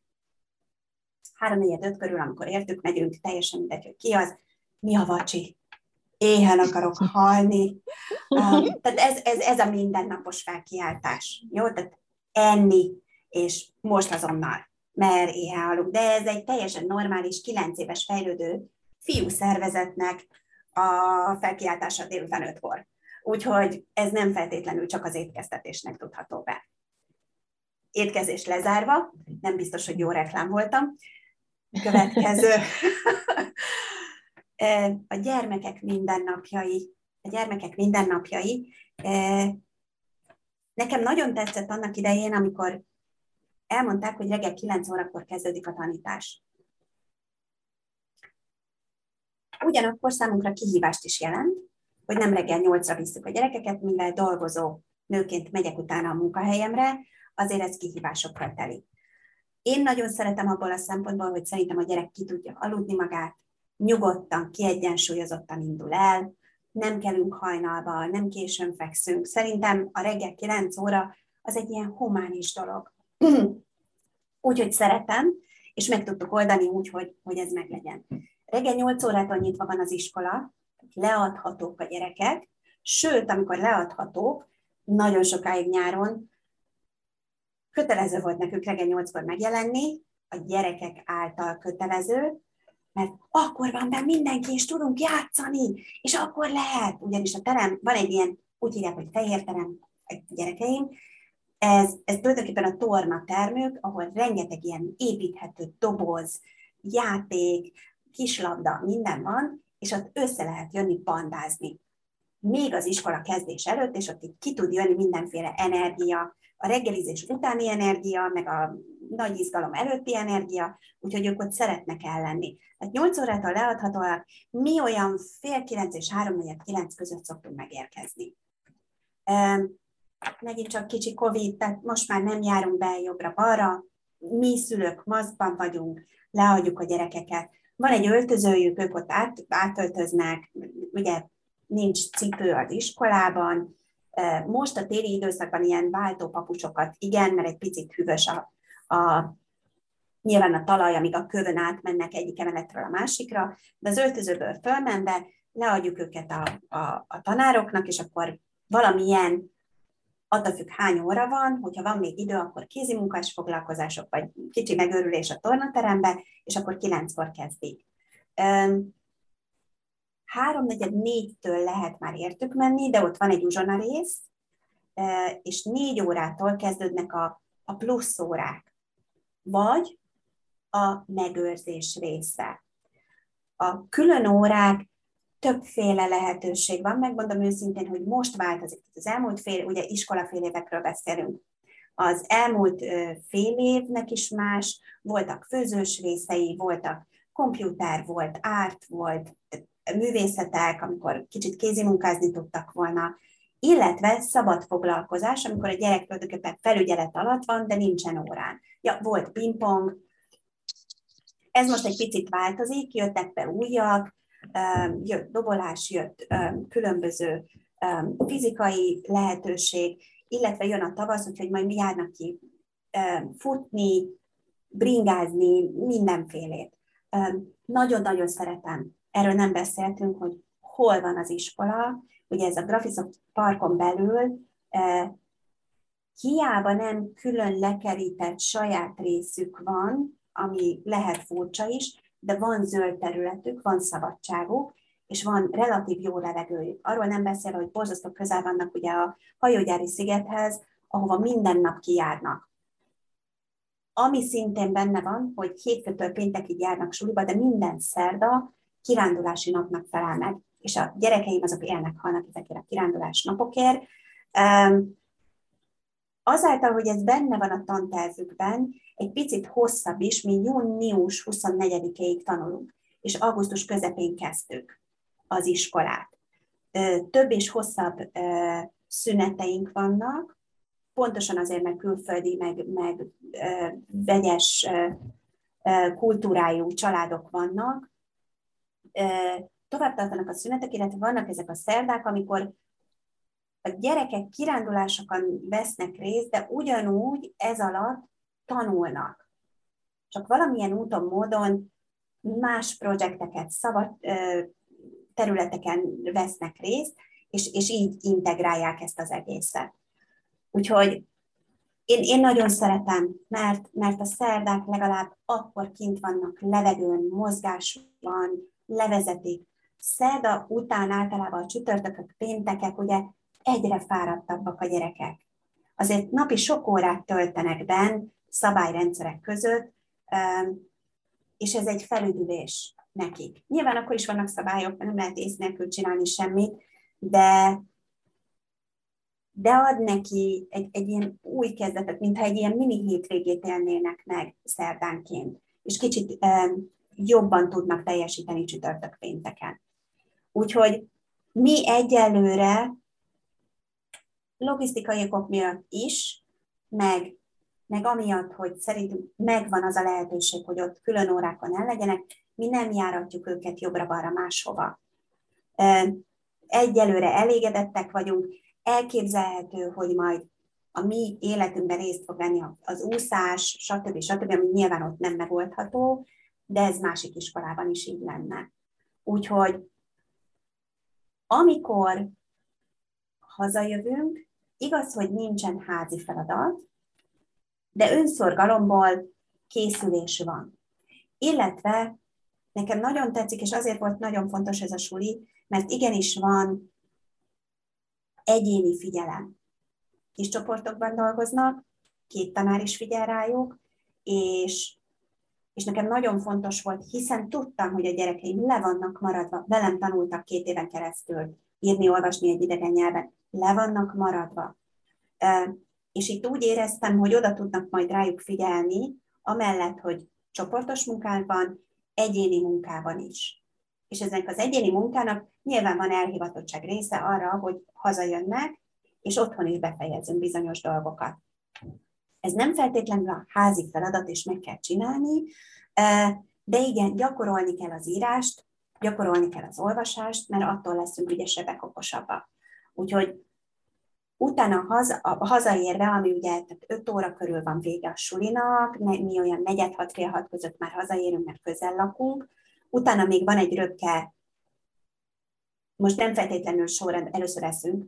három négy öt körül, amikor értük, megyünk, teljesen mindegy, hogy ki az, mi a vacsi, éhen akarok halni. Uh, tehát ez, ez, ez a mindennapos felkiáltás. Jó? Tehát enni, és most azonnal mert éhen halunk. De ez egy teljesen normális, kilenc éves fejlődő fiú szervezetnek a felkiáltása délután ötkor. Úgyhogy ez nem feltétlenül csak az étkeztetésnek tudható be. Étkezés lezárva, nem biztos, hogy jó reklám voltam. Következő. a gyermekek mindennapjai. A gyermekek mindennapjai. Nekem nagyon tetszett annak idején, amikor elmondták, hogy reggel 9 órakor kezdődik a tanítás. Ugyanakkor számunkra kihívást is jelent, hogy nem reggel 8-ra visszük a gyerekeket, mivel dolgozó nőként megyek utána a munkahelyemre, azért ez kihívásokkal telik. Én nagyon szeretem abból a szempontból, hogy szerintem a gyerek ki tudja aludni magát, nyugodtan, kiegyensúlyozottan indul el, nem kelünk hajnalba, nem későn fekszünk. Szerintem a reggel 9 óra az egy ilyen humánis dolog. Úgyhogy szeretem, és meg tudtuk oldani úgy, hogy, hogy ez meglegyen. Reggel 8 órától nyitva van az iskola, leadhatók a gyerekek, sőt, amikor leadhatók, nagyon sokáig nyáron kötelező volt nekünk reggel 8-kor megjelenni, a gyerekek által kötelező, mert akkor van benne mindenki, és tudunk játszani, és akkor lehet, ugyanis a terem, van egy ilyen, úgy hívják, hogy fehér terem, a gyerekeim, ez, ez tulajdonképpen a torna termők, ahol rengeteg ilyen építhető doboz, játék, kislabda, minden van, és ott össze lehet jönni pandázni. Még az iskola kezdés előtt, és ott ki tud jönni mindenféle energia, a reggelizés utáni energia, meg a nagy izgalom előtti energia, úgyhogy ők ott szeretnek ellenni. Tehát 8 órától leadhatóak, mi olyan fél kilenc és három kilenc között szoktunk megérkezni megint csak kicsi Covid, tehát most már nem járunk be jobbra-balra, mi szülők maszkban vagyunk, leadjuk a gyerekeket, van egy öltözőjük, ők ott át, átöltöznek, ugye nincs cipő az iskolában, most a téli időszakban ilyen váltópapucsokat, igen, mert egy picit hűvös a, a nyilván a talaj, amíg a kövön átmennek egyik emeletről a másikra, de az öltözőből fölmenve leadjuk őket a, a, a tanároknak, és akkor valamilyen, attól függ hány óra van, hogyha van még idő, akkor kézimunkás foglalkozások, vagy kicsi megőrülés a tornaterembe, és akkor kilenckor kezdik. Háromnegyed négytől lehet már értük menni, de ott van egy uzsona rész, és négy órától kezdődnek a, a plusz órák. Vagy a megőrzés része. A külön órák többféle lehetőség van, megmondom őszintén, hogy most változik. Az elmúlt fél, ugye iskolafél évekről beszélünk. Az elmúlt fél évnek is más, voltak főzős részei, voltak komputer volt, árt volt, művészetek, amikor kicsit kézimunkázni tudtak volna, illetve szabad foglalkozás, amikor a gyerek tulajdonképpen felügyelet alatt van, de nincsen órán. Ja, volt pingpong, ez most egy picit változik, jöttek be újak, jött dobolás, jött különböző fizikai lehetőség, illetve jön a tavasz, úgyhogy majd mi járnak ki futni, bringázni, mindenfélét. Nagyon-nagyon szeretem, erről nem beszéltünk, hogy hol van az iskola, ugye ez a Graphisoft parkon belül, hiába nem külön lekerített saját részük van, ami lehet furcsa is, de van zöld területük, van szabadságuk, és van relatív jó levegőjük. Arról nem beszél, hogy borzasztó közel vannak ugye a hajógyári szigethez, ahova minden nap kijárnak. Ami szintén benne van, hogy hétfőtől péntekig járnak suliba, de minden szerda kirándulási napnak felel meg. És a gyerekeim azok élnek, halnak ezekért a kirándulás napokért. Azáltal, hogy ez benne van a tantervükben, egy picit hosszabb is, mi június 24-ig tanulunk, és augusztus közepén kezdtük az iskolát. Több és hosszabb szüneteink vannak, pontosan azért, mert külföldi, meg, meg vegyes kultúrájú családok vannak. Tovább tartanak a szünetek, illetve vannak ezek a szerdák, amikor a gyerekek kirándulásokon vesznek részt, de ugyanúgy ez alatt tanulnak. Csak valamilyen úton, módon más projekteket, szabad területeken vesznek részt, és, és így integrálják ezt az egészet. Úgyhogy én, én nagyon szeretem, mert, mert a szerdák legalább akkor kint vannak levegőn, mozgás van, levezetik. Szerda után általában a csütörtökök, péntekek, ugye egyre fáradtabbak a gyerekek. Azért napi sok órát töltenek benn, szabályrendszerek között, és ez egy felüdülés nekik. Nyilván akkor is vannak szabályok, nem lehet ész nélkül csinálni semmit, de, de ad neki egy, egy ilyen új kezdetet, mintha egy ilyen mini hétvégét élnének meg szerdánként, és kicsit jobban tudnak teljesíteni csütörtök pénteken. Úgyhogy mi egyelőre logisztikai okok miatt is, meg, meg amiatt, hogy szerintünk megvan az a lehetőség, hogy ott külön órákon el legyenek, mi nem járatjuk őket jobbra-balra máshova. Egyelőre elégedettek vagyunk, elképzelhető, hogy majd a mi életünkben részt fog venni az úszás, stb. stb., ami nyilván ott nem megoldható, de ez másik iskolában is így lenne. Úgyhogy amikor hazajövünk, Igaz, hogy nincsen házi feladat, de önszorgalomból készülés van. Illetve nekem nagyon tetszik, és azért volt nagyon fontos ez a suli, mert igenis van egyéni figyelem. Kis csoportokban dolgoznak, két tanár is figyel rájuk, és, és nekem nagyon fontos volt, hiszen tudtam, hogy a gyerekeim le vannak maradva, velem tanultak két éven keresztül írni, olvasni egy idegen nyelven, le vannak maradva. És itt úgy éreztem, hogy oda tudnak majd rájuk figyelni, amellett, hogy csoportos munkában, egyéni munkában is. És ezek az egyéni munkának nyilván van elhivatottság része arra, hogy hazajönnek, és otthon is befejezünk bizonyos dolgokat. Ez nem feltétlenül a házi feladat, és meg kell csinálni, De igen, gyakorolni kell az írást, gyakorolni kell az olvasást, mert attól leszünk ügyesebbek, okosabbak. Úgyhogy utána haza, a hazaérve, ami ugye tehát 5 óra körül van vége a sulinak, mi olyan negyed hat fél hat között már hazaérünk, mert közel lakunk, utána még van egy röpke, most nem feltétlenül sorrend, először eszünk,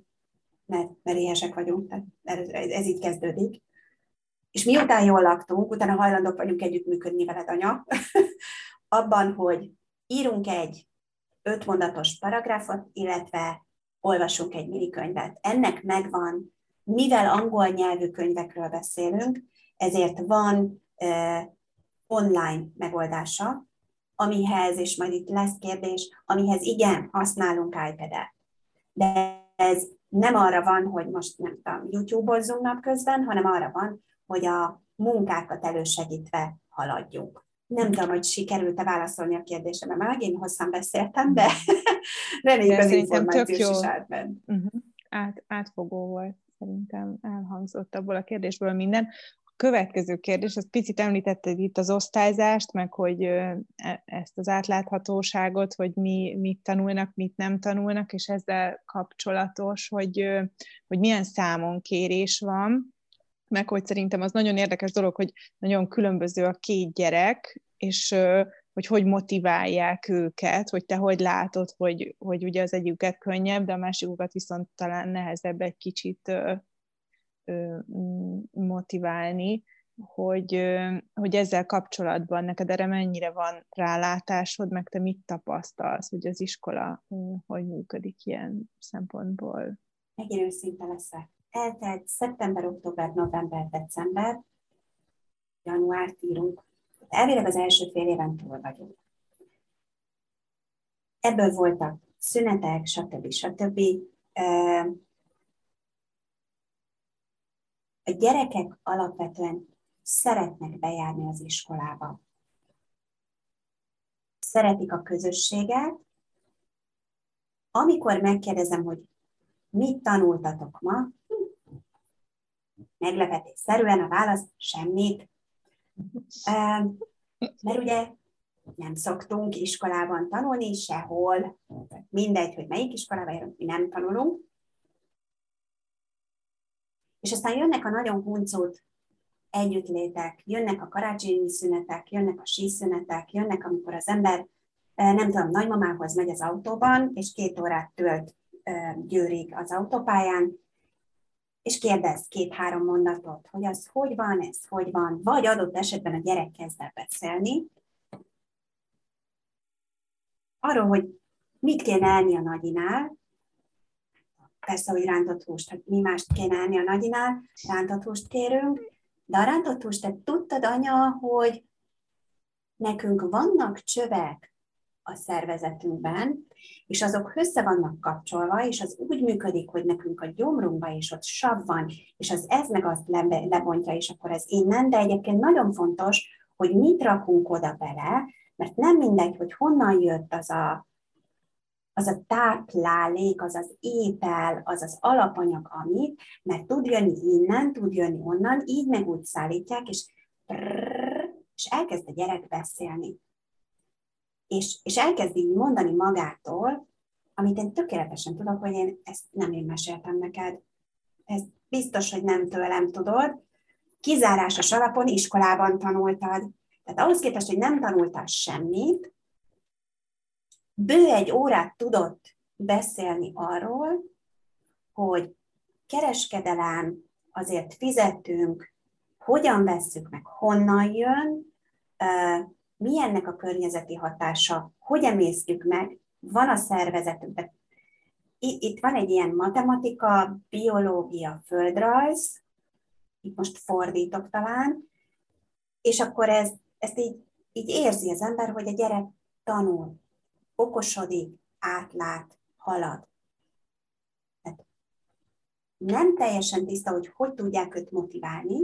mert, mert éhesek vagyunk, tehát ez így kezdődik. És miután jól laktunk, utána hajlandók vagyunk együttműködni veled, anya, abban, hogy írunk egy ötmondatos paragrafot, illetve olvasunk egy minikönyvet. Ennek megvan, mivel angol nyelvű könyvekről beszélünk, ezért van uh, online megoldása, amihez, és majd itt lesz kérdés, amihez igen, használunk iPad-et. De ez nem arra van, hogy most nem tudom, YouTube-ozzunk napközben, hanem arra van, hogy a munkákat elősegítve haladjunk. Nem tudom, hogy sikerült-e válaszolni a kérdésemre, mert megint hosszan beszéltem, de reméljük az információs is átment. Uh-huh. Át, átfogó volt, szerintem elhangzott abból a kérdésből minden. A következő kérdés, az picit említetted itt az osztályzást, meg hogy e, ezt az átláthatóságot, hogy mi mit tanulnak, mit nem tanulnak, és ezzel kapcsolatos, hogy, hogy milyen számonkérés van, meg hogy szerintem az nagyon érdekes dolog, hogy nagyon különböző a két gyerek, és hogy hogy motiválják őket, hogy te hogy látod, hogy, hogy ugye az együket könnyebb, de a másikukat viszont talán nehezebb egy kicsit ö, ö, motiválni, hogy, ö, hogy ezzel kapcsolatban neked erre mennyire van rálátásod, meg te mit tapasztalsz, hogy az iskola ö, hogy működik ilyen szempontból? Megint őszinte leszek eltelt szeptember, október, november, december, január írunk. Elvileg az első fél éven túl vagyunk. Ebből voltak szünetek, stb. stb. A gyerekek alapvetően szeretnek bejárni az iskolába. Szeretik a közösséget. Amikor megkérdezem, hogy mit tanultatok ma, meglepetésszerűen a válasz semmit. Mert ugye nem szoktunk iskolában tanulni sehol, mindegy, hogy melyik iskolában járunk, mi nem tanulunk. És aztán jönnek a nagyon huncut együttlétek, jönnek a karácsonyi szünetek, jönnek a síszünetek, jönnek, amikor az ember, nem tudom, nagymamához megy az autóban, és két órát tölt Győrig az autópályán, és kérdez két-három mondatot, hogy az hogy van, ez hogy van, vagy adott esetben a gyerek kezd el beszélni, arról, hogy mit kéne enni a nagyinál, persze, hogy rántott húst, hát mi mást kéne enni a nagyinál, rántott húst kérünk, de a rántott húst, te tudtad, anya, hogy nekünk vannak csövek a szervezetünkben, és azok össze vannak kapcsolva, és az úgy működik, hogy nekünk a gyomrunkban is ott sav van, és az ez meg azt lebontja, és akkor ez innen, de egyébként nagyon fontos, hogy mit rakunk oda bele, mert nem mindegy, hogy honnan jött az a, az a táplálék, az az étel, az az alapanyag, amit, mert tud jönni innen, tud jönni onnan, így meg úgy szállítják, és, és elkezd a gyerek beszélni és, és elkezd így mondani magától, amit én tökéletesen tudok, hogy én ezt nem én meséltem neked. Ez biztos, hogy nem tőlem tudod. Kizárásos alapon iskolában tanultad. Tehát ahhoz képest, hogy nem tanultál semmit, bő egy órát tudott beszélni arról, hogy kereskedelem, azért fizetünk, hogyan vesszük meg, honnan jön, mi ennek a környezeti hatása, hogy emésztjük meg, van a szervezetünkben. Itt van egy ilyen matematika, biológia, földrajz, itt most fordítok talán, és akkor ez, ezt így, így érzi az ember, hogy a gyerek tanul, okosodik, átlát, halad. Tehát nem teljesen tiszta, hogy hogy tudják őt motiválni,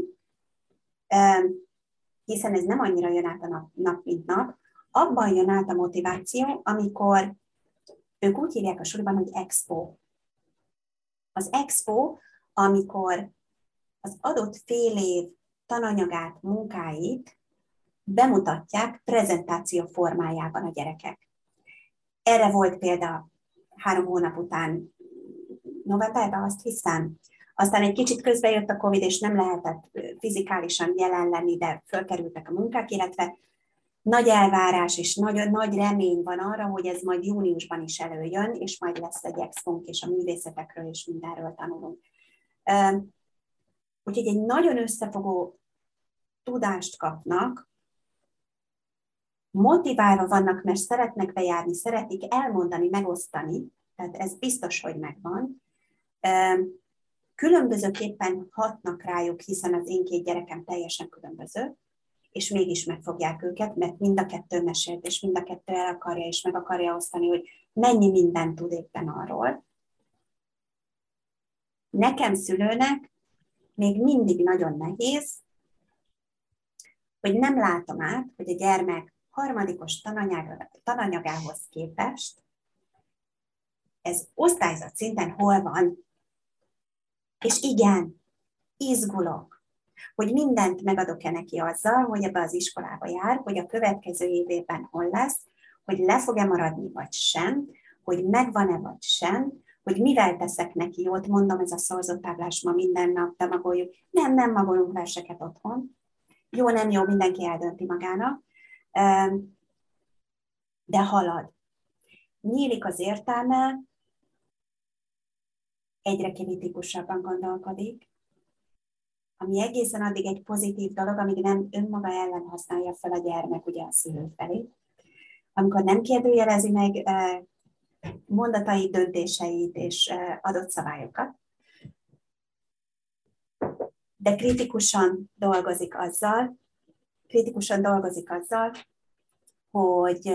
hiszen ez nem annyira jön át a nap, nap mint nap, abban jön át a motiváció, amikor ők úgy hívják a suliban, hogy expo. Az expo, amikor az adott fél év tananyagát, munkáit bemutatják prezentáció formájában a gyerekek. Erre volt példa három hónap után, novemberben azt hiszem, aztán egy kicsit közbe jött a Covid, és nem lehetett fizikálisan jelen lenni, de fölkerültek a munkák, illetve nagy elvárás és nagy, nagy remény van arra, hogy ez majd júniusban is előjön, és majd lesz egy expónk, és a művészetekről és mindenről tanulunk. Úgyhogy egy nagyon összefogó tudást kapnak, motiválva vannak, mert szeretnek bejárni, szeretik elmondani, megosztani, tehát ez biztos, hogy megvan. Különbözőképpen hatnak rájuk, hiszen az én két gyerekem teljesen különböző, és mégis megfogják őket, mert mind a kettő mesélt, és mind a kettő el akarja, és meg akarja osztani, hogy mennyi mindent tud éppen arról. Nekem szülőnek még mindig nagyon nehéz, hogy nem látom át, hogy a gyermek harmadikos tananyag, tananyagához képest ez osztályzat szinten hol van. És igen, izgulok, hogy mindent megadok-e neki azzal, hogy ebbe az iskolába jár, hogy a következő évében hol lesz, hogy le fog-e maradni vagy sem, hogy megvan-e vagy sem, hogy mivel teszek neki jót, mondom, ez a szorzotttáblás ma minden nap, de magoljuk. Nem, nem magolunk verseket otthon. Jó, nem jó, mindenki eldönti magának. De halad. Nyílik az értelme, egyre kritikusabban gondolkodik, ami egészen addig egy pozitív dolog, amíg nem önmaga ellen használja fel a gyermek ugye a szülő felé. Amikor nem kérdőjelezi meg mondatai döntéseit és adott szabályokat, de kritikusan dolgozik azzal, kritikusan dolgozik azzal, hogy,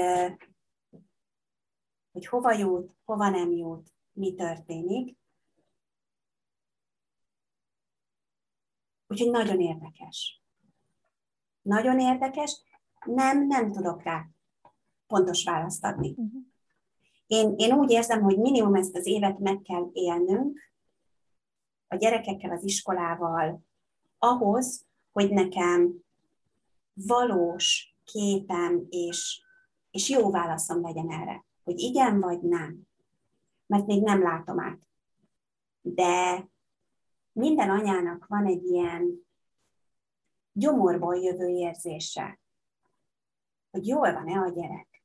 hogy hova jut, hova nem jut, mi történik, Úgyhogy nagyon érdekes. Nagyon érdekes. Nem, nem tudok rá pontos választ adni. Uh-huh. Én, én úgy érzem, hogy minimum ezt az évet meg kell élnünk a gyerekekkel, az iskolával, ahhoz, hogy nekem valós képem és, és jó válaszom legyen erre, hogy igen vagy nem. Mert még nem látom át. De minden anyának van egy ilyen gyomorból jövő érzése, hogy jól van-e a gyerek.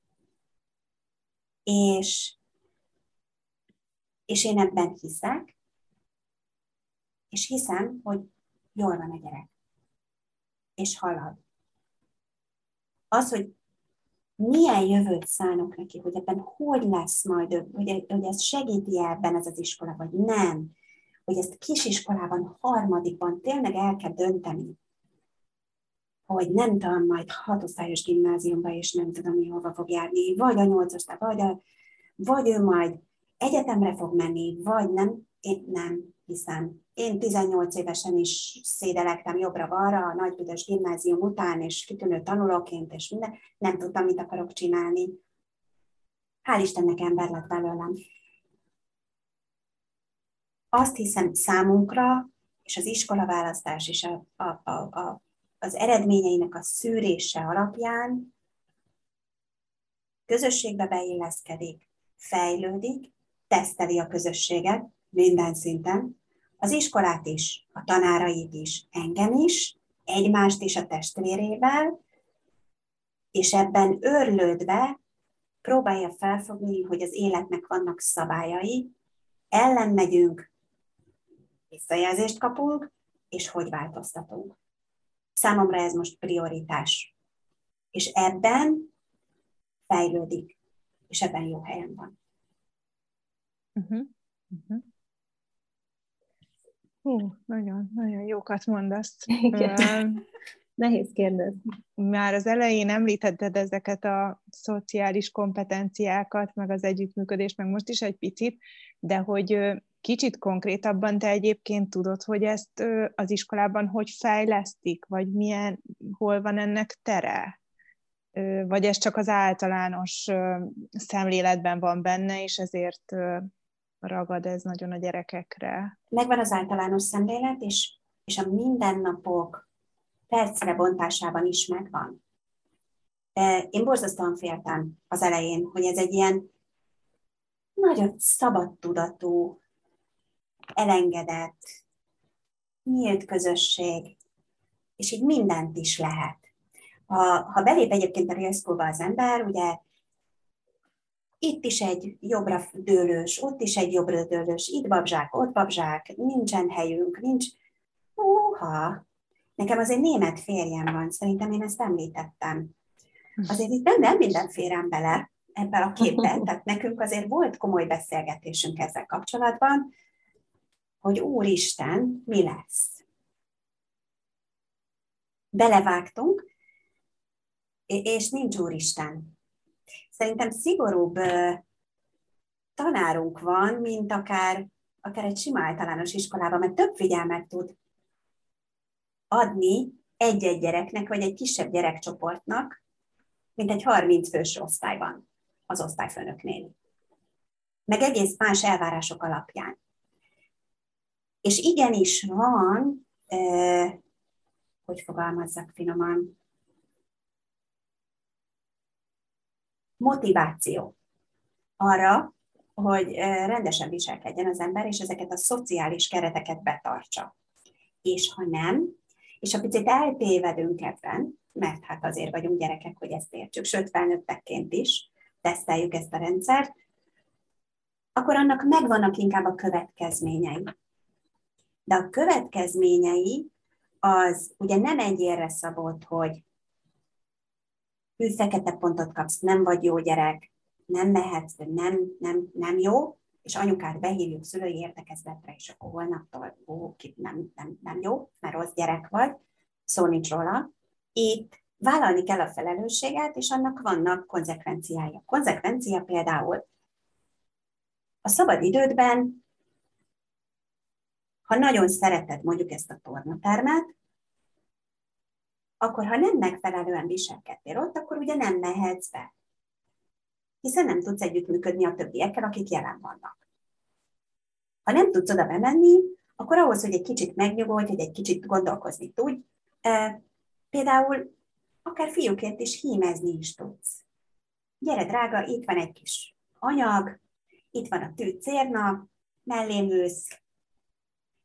És, és én ebben hiszek, és hiszem, hogy jól van a gyerek. És halad. Az, hogy milyen jövőt szánok neki, hogy ebben hogy lesz majd, hogy, hogy ez segíti ebben ez az iskola, vagy nem, hogy ezt kisiskolában, harmadikban tényleg el kell dönteni, hogy nem tudom, majd hatosztályos gimnáziumba, és nem tudom, mi hova fog járni, vagy a nyolcasra, vagy, a, vagy ő majd egyetemre fog menni, vagy nem, én nem hiszem. Én 18 évesen is szédelektem jobbra-balra a nagybüdös gimnázium után, és kitűnő tanulóként, és minden, nem tudtam, mit akarok csinálni. Hál' Istennek ember lett belőlem azt hiszem számunkra, és az iskolaválasztás és a, a, a, a, az eredményeinek a szűrése alapján közösségbe beilleszkedik, fejlődik, teszteli a közösséget minden szinten, az iskolát is, a tanárait is, engem is, egymást is a testvérével, és ebben örlődve próbálja felfogni, hogy az életnek vannak szabályai, ellen megyünk, visszajelzést kapunk, és hogy változtatunk. Számomra ez most prioritás. És ebben fejlődik, és ebben jó helyen van. Uh-huh. Uh-huh. Hú, nagyon, nagyon jókat mondasz. Igen. Nehéz kérdezni. Már az elején említetted ezeket a szociális kompetenciákat, meg az együttműködést, meg most is egy picit, de hogy kicsit konkrétabban te egyébként tudod, hogy ezt az iskolában hogy fejlesztik, vagy milyen, hol van ennek tere? Vagy ez csak az általános szemléletben van benne, és ezért ragad ez nagyon a gyerekekre? Megvan az általános szemlélet, és, és a mindennapok percre bontásában is megvan. Én borzasztóan féltem az elején, hogy ez egy ilyen nagyon szabad tudatú, elengedett, nyílt közösség, és így mindent is lehet. Ha, ha belép egyébként a Rélszkóba az ember, ugye itt is egy jobbra dőlős, ott is egy jobbra dőlős, itt babzsák, ott babzsák, nincsen helyünk, nincs... Húha! Nekem azért német férjem van, szerintem én ezt említettem. Azért itt nem, nem minden férem bele ebben a képben, tehát nekünk azért volt komoly beszélgetésünk ezzel kapcsolatban, hogy Úristen, mi lesz? Belevágtunk, és nincs Úristen. Szerintem szigorúbb tanárunk van, mint akár, akár egy sima általános iskolában, mert több figyelmet tud adni egy-egy gyereknek, vagy egy kisebb gyerekcsoportnak, mint egy 30 fős osztályban az osztályfőnöknél. Meg egész más elvárások alapján. És igenis van, eh, hogy fogalmazzak finoman, motiváció arra, hogy rendesen viselkedjen az ember, és ezeket a szociális kereteket betartsa. És ha nem, és ha picit eltévedünk ebben, mert hát azért vagyunk gyerekek, hogy ezt értsük, sőt felnőttekként is teszteljük ezt a rendszert, akkor annak megvannak inkább a következményei. De a következményei az ugye nem egy érre szabott, hogy ő fekete pontot kapsz, nem vagy jó gyerek, nem mehetsz, de nem, nem, nem jó, és anyukát behívjuk szülői értekezletre, és akkor holnaptól, ó, nem, nem, nem jó, mert rossz gyerek vagy, szó nincs róla. Itt vállalni kell a felelősséget, és annak vannak konzekvenciái. A konzekvencia például a szabad idődben, ha nagyon szereted mondjuk ezt a tornatermet, akkor ha nem megfelelően viselkedtél ott, akkor ugye nem mehetsz be. Hiszen nem tudsz együttműködni a többiekkel, akik jelen vannak. Ha nem tudsz oda bemenni, akkor ahhoz, hogy egy kicsit megnyugodj, hogy egy kicsit gondolkozni tudj, például akár fiúként is hímezni is tudsz. Gyere, drága, itt van egy kis anyag, itt van a tű cérna, mellém ülsz.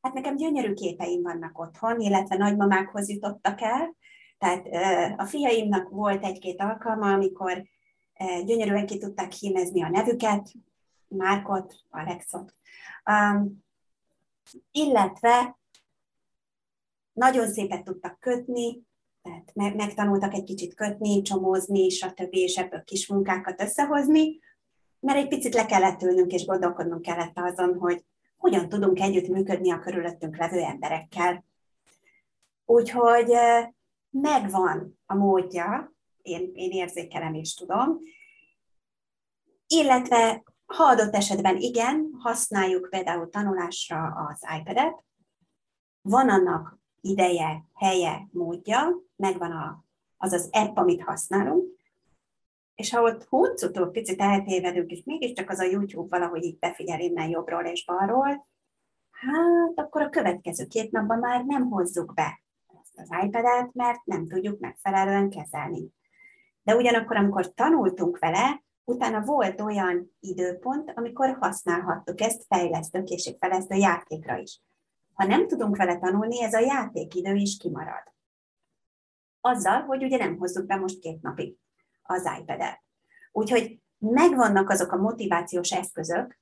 Hát nekem gyönyörű képeim vannak otthon, illetve nagymamákhoz jutottak el, tehát a fiaimnak volt egy-két alkalma, amikor gyönyörűen ki tudták hímezni a nevüket, Márkot, Alexot, um, illetve nagyon szépet tudtak kötni, tehát megtanultak egy kicsit kötni, csomózni, stb. és ebből kis munkákat összehozni, mert egy picit le kellett ülnünk és gondolkodnunk kellett azon, hogy hogyan tudunk együtt működni a körülöttünk levő emberekkel. Úgyhogy megvan a módja, én, én érzékelem és tudom, illetve ha adott esetben igen, használjuk például tanulásra az iPad-et, van annak ideje, helye, módja, megvan a, az az app, amit használunk, és ha ott huncutól picit eltévedünk, és mégiscsak az a YouTube valahogy itt befigyel innen jobbról és balról, hát akkor a következő két napban már nem hozzuk be az iPad-et, mert nem tudjuk megfelelően kezelni. De ugyanakkor, amikor tanultunk vele, utána volt olyan időpont, amikor használhattuk ezt fejlesztő, készségfejlesztő játékra is. Ha nem tudunk vele tanulni, ez a játékidő is kimarad. Azzal, hogy ugye nem hozzuk be most két napig az iPad-et. Úgyhogy megvannak azok a motivációs eszközök,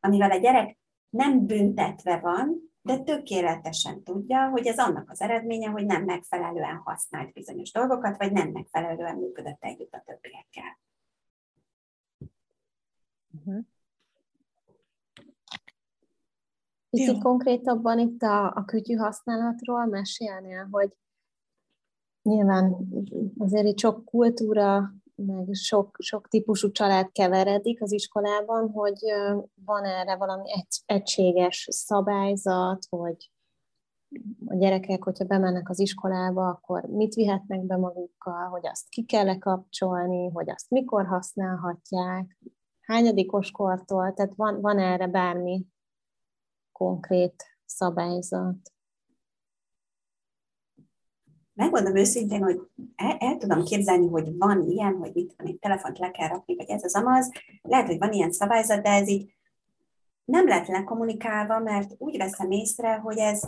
amivel a gyerek nem büntetve van, de tökéletesen tudja, hogy ez annak az eredménye, hogy nem megfelelően használt bizonyos dolgokat, vagy nem megfelelően működött együtt a többiekkel. Uh-huh. Picit konkrétabban itt a, a kütyű használatról mesélnél, hogy nyilván azért itt sok kultúra meg sok, sok típusú család keveredik az iskolában, hogy van erre valami egy, egységes szabályzat, hogy a gyerekek, hogyha bemennek az iskolába, akkor mit vihetnek be magukkal, hogy azt ki kell kapcsolni, hogy azt mikor használhatják, hányadikos kortól, tehát van, van erre bármi konkrét szabályzat. Megmondom őszintén, hogy el, el tudom képzelni, hogy van ilyen, hogy mit tudom, egy telefont le kell rakni, vagy ez az amaz. Lehet, hogy van ilyen szabályzat, de ez így nem lett lekommunikálva, mert úgy veszem észre, hogy ez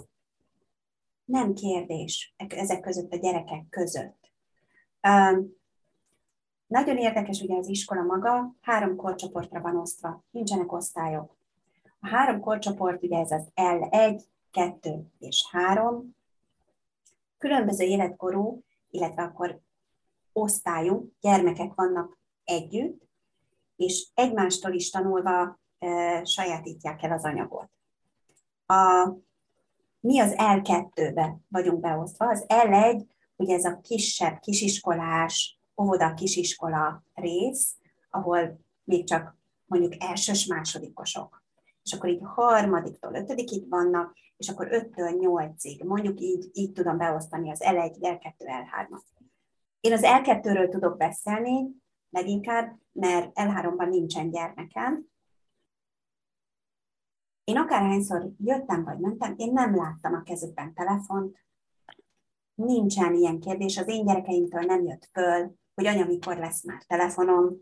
nem kérdés ezek között a gyerekek között. Um, nagyon érdekes ugye az iskola maga, három korcsoportra van osztva, nincsenek osztályok. A három korcsoport, ugye ez az L1, 2 és 3, különböző életkorú, illetve akkor osztályú gyermekek vannak együtt, és egymástól is tanulva e, sajátítják el az anyagot. A, mi az L2-be vagyunk beosztva. Az L1, ugye ez a kisebb, kisiskolás, óvoda, kisiskola rész, ahol még csak mondjuk elsős, másodikosok. És akkor így harmadiktól ötödikig vannak, és akkor 5-től 8-ig, mondjuk így, így tudom beosztani az L1, L2, L3-at. Én az L2-ről tudok beszélni, leginkább, mert L3-ban nincsen gyermekem. Én akárhányszor jöttem vagy mentem, én nem láttam a kezükben telefont, nincsen ilyen kérdés, az én gyerekeimtől nem jött föl, hogy anya, mikor lesz már telefonom,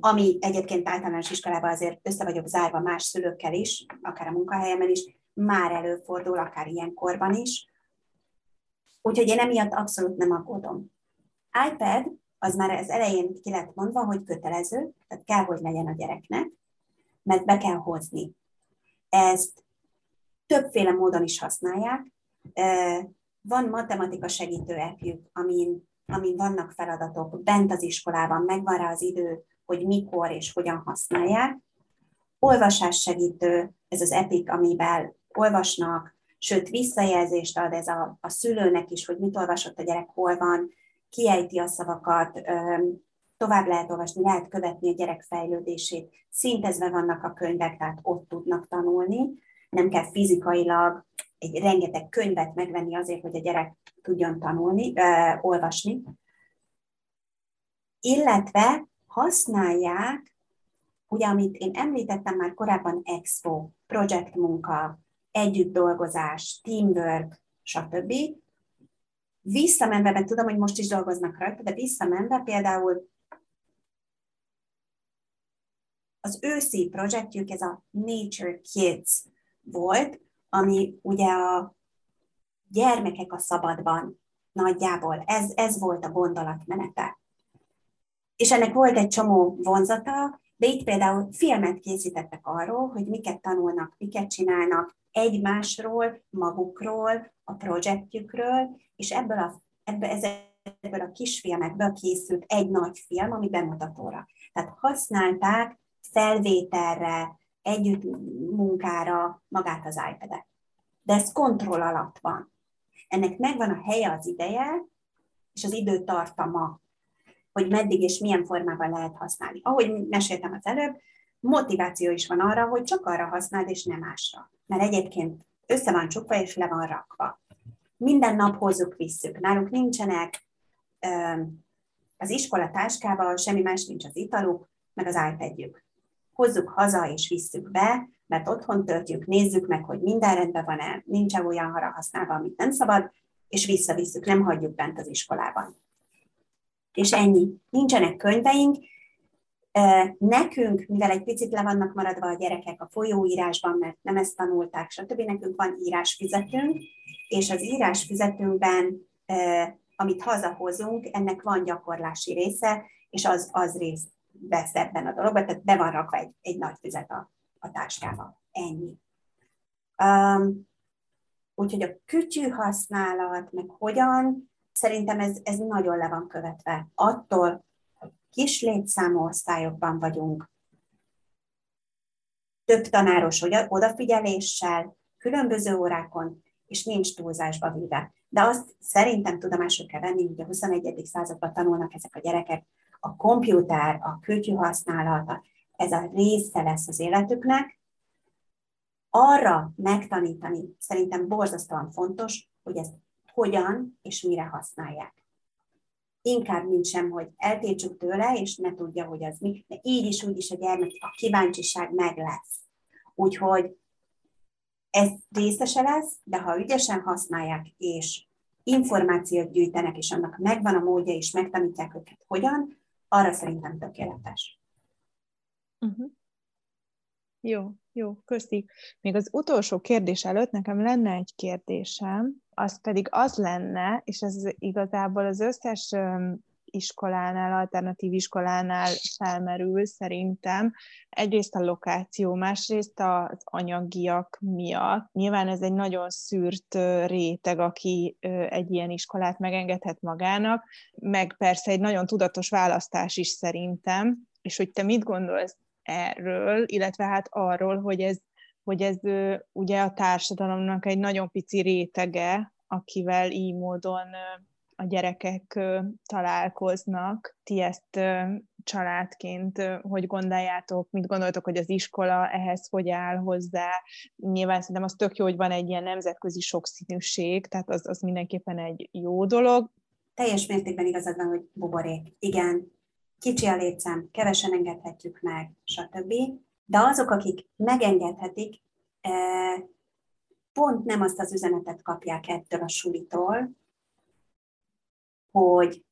ami egyébként általános iskolában azért össze vagyok zárva más szülőkkel is, akár a munkahelyemen is, már előfordul, akár ilyen korban is. Úgyhogy én emiatt abszolút nem aggódom. iPad, az már az elején ki lett mondva, hogy kötelező, tehát kell, hogy legyen a gyereknek, mert be kell hozni. Ezt többféle módon is használják. Van matematika segítő appjük, amin, amin vannak feladatok, bent az iskolában megvan rá az idő, hogy mikor és hogyan használják. Olvasás segítő, ez az EPIC, amivel olvasnak, sőt visszajelzést ad ez a, a szülőnek is, hogy mit olvasott a gyerek, hol van, kiejti a szavakat, tovább lehet olvasni, lehet követni a gyerek fejlődését, szintezve vannak a könyvek, tehát ott tudnak tanulni, nem kell fizikailag egy rengeteg könyvet megvenni azért, hogy a gyerek tudjon tanulni, ö, olvasni. Illetve használják, ugye amit én említettem már korábban, expo, projekt munka, együtt dolgozás, teamwork, stb. Visszamenve, mert tudom, hogy most is dolgoznak rajta, de visszamenve például az őszi projektjük, ez a Nature Kids volt, ami ugye a gyermekek a szabadban nagyjából, ez, ez volt a gondolatmenete. És ennek volt egy csomó vonzata, de itt például filmet készítettek arról, hogy miket tanulnak, miket csinálnak, egymásról, magukról, a projektjükről, és ebből a, ebből, ebből a kisfilmekből készült egy nagy film, ami bemutatóra. Tehát használták felvételre, együtt munkára magát az iPad-et. De ez kontroll alatt van. Ennek megvan a helye, az ideje, és az időtartama, hogy meddig és milyen formában lehet használni. Ahogy meséltem az előbb, motiváció is van arra, hogy csak arra használd, és nem másra. Mert egyébként össze van csukva, és le van rakva. Minden nap hozzuk, visszük. Náluk nincsenek az iskola táskával, semmi más nincs az italuk, meg az iPadjük. Hozzuk haza és visszük be, mert otthon töltjük, nézzük meg, hogy minden rendben van-e, nincs olyan hara használva, amit nem szabad, és visszavisszük, nem hagyjuk bent az iskolában. És ennyi. Nincsenek könyveink, Nekünk, mivel egy picit le vannak maradva a gyerekek a folyóírásban, mert nem ezt tanulták, stb. nekünk van írásfizetőnk, és az írásfizetőnkben, amit hazahozunk, ennek van gyakorlási része, és az, az részt vesz ebben a dologban, tehát be van rakva egy, egy nagy füzet a, a táskába. Ennyi. Um, úgyhogy a kütyű használat, meg hogyan, szerintem ez, ez nagyon le van követve. Attól, kis létszámú osztályokban vagyunk, több tanáros odafigyeléssel, különböző órákon, és nincs túlzásba véve. De azt szerintem tudomásul kell venni, hogy a 21. században tanulnak ezek a gyerekek, a kompjúter, a kütyű használata, ez a része lesz az életüknek. Arra megtanítani szerintem borzasztóan fontos, hogy ezt hogyan és mire használják inkább, mint hogy eltétsük tőle, és ne tudja, hogy az mi, de így is, úgy is a gyermek, a kíváncsiság meg lesz. Úgyhogy ez részese lesz, de ha ügyesen használják, és információt gyűjtenek, és annak megvan a módja, és megtanítják őket hogyan, arra szerintem tökéletes. Uh-huh. Jó, jó, köszi. Még az utolsó kérdés előtt nekem lenne egy kérdésem, az pedig az lenne, és ez igazából az összes iskolánál, alternatív iskolánál felmerül szerintem. Egyrészt a lokáció, másrészt az anyagiak miatt. Nyilván ez egy nagyon szűrt réteg, aki egy ilyen iskolát megengedhet magának, meg persze egy nagyon tudatos választás is szerintem, és hogy te mit gondolsz erről, illetve hát arról, hogy ez, hogy ez ugye a társadalomnak egy nagyon pici rétege, akivel így módon a gyerekek találkoznak. Ti ezt családként hogy gondoljátok, mit gondoltok, hogy az iskola ehhez hogy áll hozzá? Nyilván szerintem az tök jó, hogy van egy ilyen nemzetközi sokszínűség, tehát az, az mindenképpen egy jó dolog. Teljes mértékben igazad van, hogy buborék. Igen, kicsi a létszám, kevesen engedhetjük meg, stb. De azok, akik megengedhetik, pont nem azt az üzenetet kapják ettől a sulitól, hogy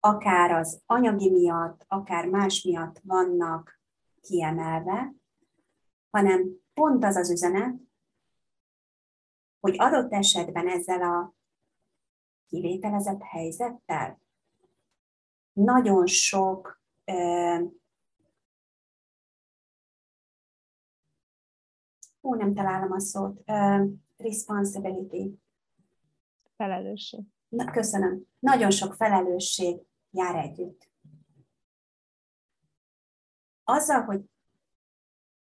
akár az anyagi miatt, akár más miatt vannak kiemelve, hanem pont az az üzenet, hogy adott esetben ezzel a kivételezett helyzettel nagyon sok ó, nem találom a szót, responsibility. Felelősség. Na, köszönöm. Nagyon sok felelősség jár együtt. Azzal, hogy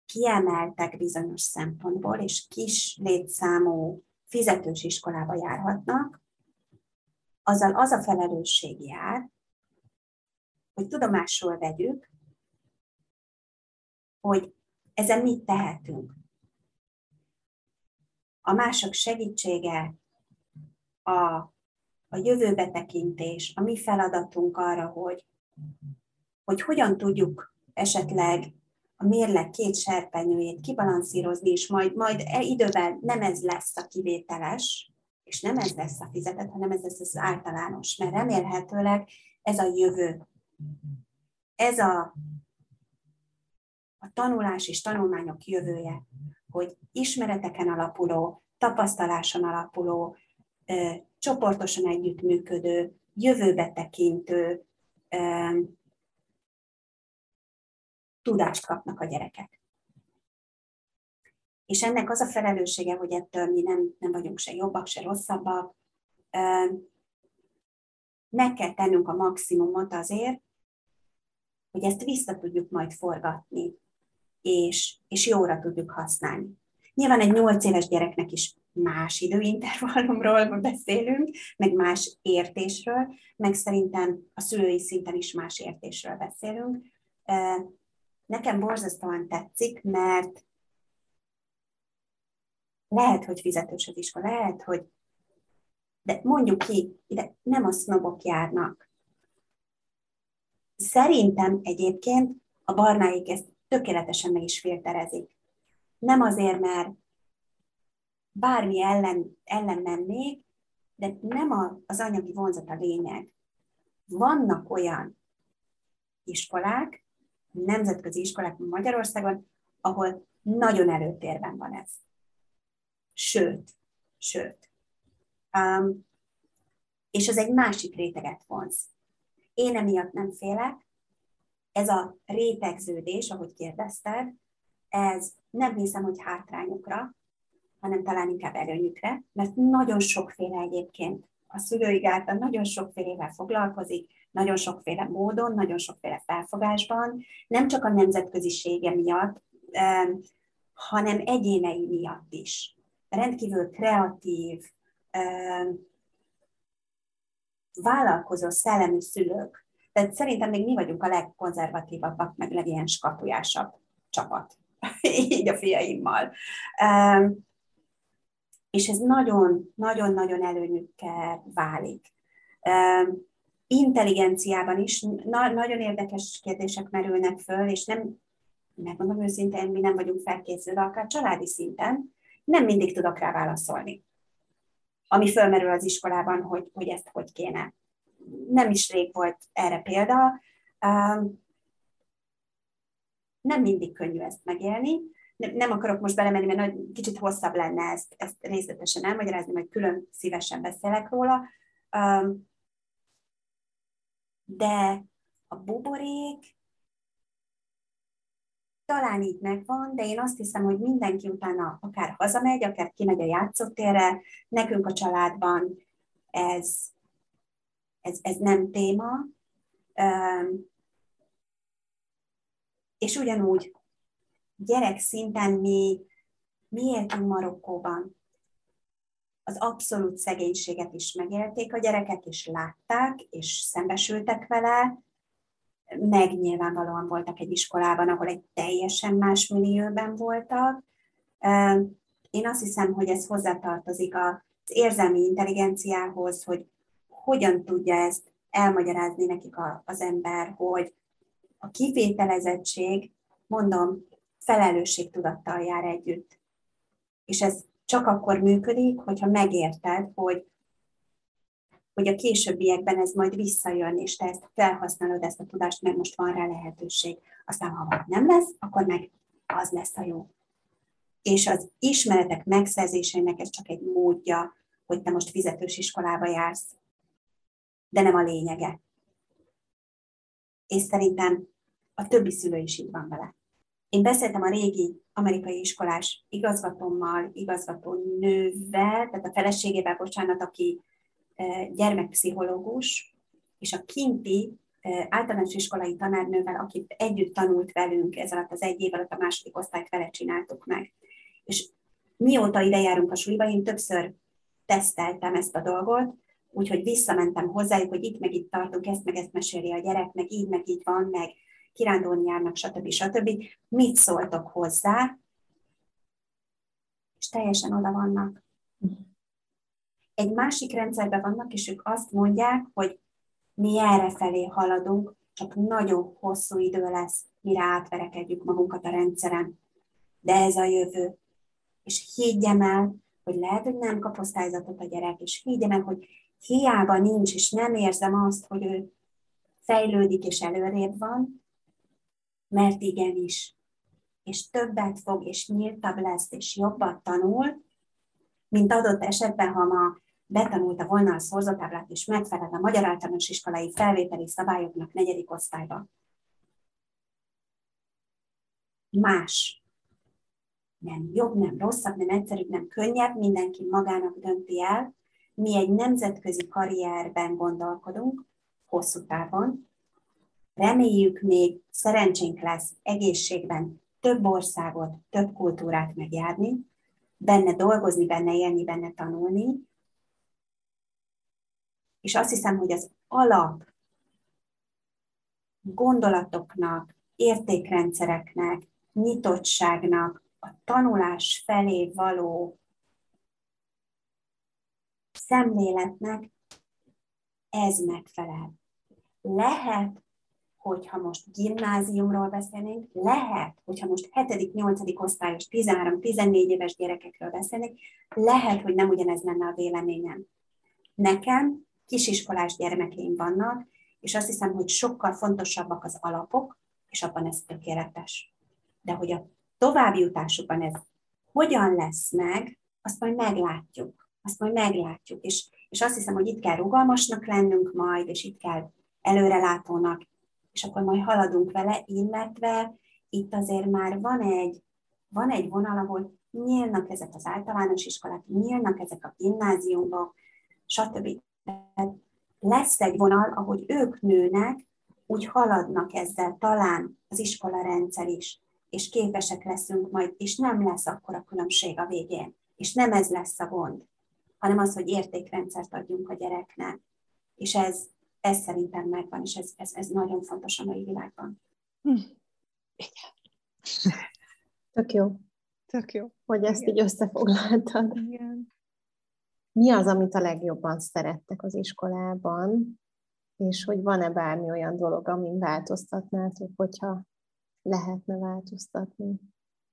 kiemeltek bizonyos szempontból, és kis létszámú fizetős iskolába járhatnak, azzal az a felelősség jár, hogy tudomásul vegyük, hogy ezen mit tehetünk. A mások segítsége, a a jövőbe tekintés, a mi feladatunk arra, hogy, hogy hogyan tudjuk esetleg a mérleg két serpenyőjét kibalanszírozni, és majd, majd e idővel nem ez lesz a kivételes, és nem ez lesz a fizetett, hanem ez lesz az általános, mert remélhetőleg ez a jövő. Ez a, a tanulás és tanulmányok jövője, hogy ismereteken alapuló, tapasztaláson alapuló, csoportosan együttműködő, jövőbe tekintő tudást kapnak a gyerekek. És ennek az a felelőssége, hogy ettől mi nem, nem vagyunk se jobbak, se rosszabbak. Meg kell tennünk a maximumot azért, hogy ezt vissza tudjuk majd forgatni, és, és jóra tudjuk használni. Nyilván egy nyolc éves gyereknek is más időintervallumról beszélünk, meg más értésről, meg szerintem a szülői szinten is más értésről beszélünk. Nekem borzasztóan tetszik, mert lehet, hogy fizetős az iskola, lehet, hogy de mondjuk ki, ide nem a sznobok járnak. Szerintem egyébként a barnáik ezt tökéletesen meg is filterezik. Nem azért, mert bármi ellen, ellen mennék, de nem a, az anyagi vonzat a lényeg. Vannak olyan iskolák, nemzetközi iskolák Magyarországon, ahol nagyon előtérben van ez. Sőt, sőt. Um, és ez egy másik réteget vonz. Én emiatt nem félek. Ez a rétegződés, ahogy kérdezted, ez nem hiszem, hogy hátrányokra, hanem talán inkább előnyükre, mert nagyon sokféle egyébként a szülői által nagyon sokfélevel foglalkozik, nagyon sokféle módon, nagyon sokféle felfogásban, nem csak a nemzetközisége miatt, hanem egyénei miatt is. Rendkívül kreatív, vállalkozó szellemű szülők. Tehát szerintem még mi vagyunk a legkonzervatívabbak, meg legilyen skatujásabb csapat, így a fiaimmal és ez nagyon-nagyon-nagyon előnyükkel válik. Intelligenciában is na- nagyon érdekes kérdések merülnek föl, és nem, megmondom őszintén, mi nem vagyunk felkészülve, akár családi szinten, nem mindig tudok rá válaszolni. ami fölmerül az iskolában, hogy, hogy ezt hogy kéne. Nem is rég volt erre példa. Nem mindig könnyű ezt megélni. Nem akarok most belemenni, mert nagy, kicsit hosszabb lenne ezt, ezt részletesen elmagyarázni, majd külön szívesen beszélek róla. De a buborék talán így megvan, de én azt hiszem, hogy mindenki utána akár hazamegy, akár kimegy a játszótérre, nekünk a családban ez, ez, ez nem téma. És ugyanúgy gyerek szinten mi, mi éltünk Marokkóban. Az abszolút szegénységet is megélték a gyerekek, és látták, és szembesültek vele, meg nyilvánvalóan voltak egy iskolában, ahol egy teljesen más millióben voltak. Én azt hiszem, hogy ez hozzátartozik az érzelmi intelligenciához, hogy hogyan tudja ezt elmagyarázni nekik az ember, hogy a kivételezettség, mondom, felelősségtudattal jár együtt. És ez csak akkor működik, hogyha megérted, hogy hogy a későbbiekben ez majd visszajön, és te ezt felhasználod, ezt a tudást, mert most van rá lehetőség. Aztán, ha nem lesz, akkor meg az lesz a jó. És az ismeretek megszerzésének ez csak egy módja, hogy te most fizetős iskolába jársz, de nem a lényege. És szerintem a többi szülő is így van vele. Én beszéltem a régi amerikai iskolás igazgatómmal, igazgató nővel, tehát a feleségével, bocsánat, aki gyermekpszichológus, és a kinti általános iskolai tanárnővel, aki együtt tanult velünk ez alatt az egy év alatt a második osztályt vele csináltuk meg. És mióta ide járunk a suliba, én többször teszteltem ezt a dolgot, úgyhogy visszamentem hozzájuk, hogy itt meg itt tartunk, ezt meg ezt meséli a gyerek, meg így meg így van, meg kirándulni járnak, stb. stb. Mit szóltok hozzá? És teljesen oda vannak. Egy másik rendszerben vannak, és ők azt mondják, hogy mi erre felé haladunk, csak nagyon hosszú idő lesz, mire átverekedjük magunkat a rendszeren. De ez a jövő. És higgyem el, hogy lehet, hogy nem kap osztályzatot a gyerek, és higgyem el, hogy hiába nincs, és nem érzem azt, hogy ő fejlődik és előrébb van, mert igenis. És többet fog, és nyíltabb lesz, és jobbat tanul, mint adott esetben, ha ma betanulta volna a szorzatáblát, és megfelel a magyar általános iskolai felvételi szabályoknak negyedik osztályba. Más. Nem jobb, nem rosszabb, nem egyszerűbb, nem könnyebb, mindenki magának dönti el. Mi egy nemzetközi karrierben gondolkodunk, hosszú távon. Reméljük még szerencsénk lesz egészségben több országot, több kultúrát megjárni, benne dolgozni, benne élni, benne tanulni, és azt hiszem, hogy az alap gondolatoknak, értékrendszereknek, nyitottságnak, a tanulás felé való szemléletnek ez megfelel. Lehet, hogyha most gimnáziumról beszélnénk, lehet, hogyha most 7.-8. osztályos 13-14 éves gyerekekről beszélnénk, lehet, hogy nem ugyanez lenne a véleményem. Nekem kisiskolás gyermekeim vannak, és azt hiszem, hogy sokkal fontosabbak az alapok, és abban ez tökéletes. De hogy a továbbjutásukban ez hogyan lesz meg, azt majd meglátjuk. Azt majd meglátjuk. És, és azt hiszem, hogy itt kell rugalmasnak lennünk majd, és itt kell előrelátónak, és akkor majd haladunk vele, illetve itt azért már van egy, van egy vonal, ahol nyílnak ezek az általános iskolák, nyílnak ezek a gimnáziumok, stb. Lesz egy vonal, ahogy ők nőnek, úgy haladnak ezzel talán az iskola rendszer is, és képesek leszünk majd, és nem lesz akkor a különbség a végén, és nem ez lesz a gond, hanem az, hogy értékrendszert adjunk a gyereknek. És ez, ez szerintem megvan, és ez, ez, ez nagyon fontos a mai világban. Hm. Igen. Tök jó. Tök jó. Hogy ezt Igen. így összefoglaltad. Igen mi az, amit a legjobban szerettek az iskolában, és hogy van-e bármi olyan dolog, amin változtatnátok, hogyha lehetne változtatni?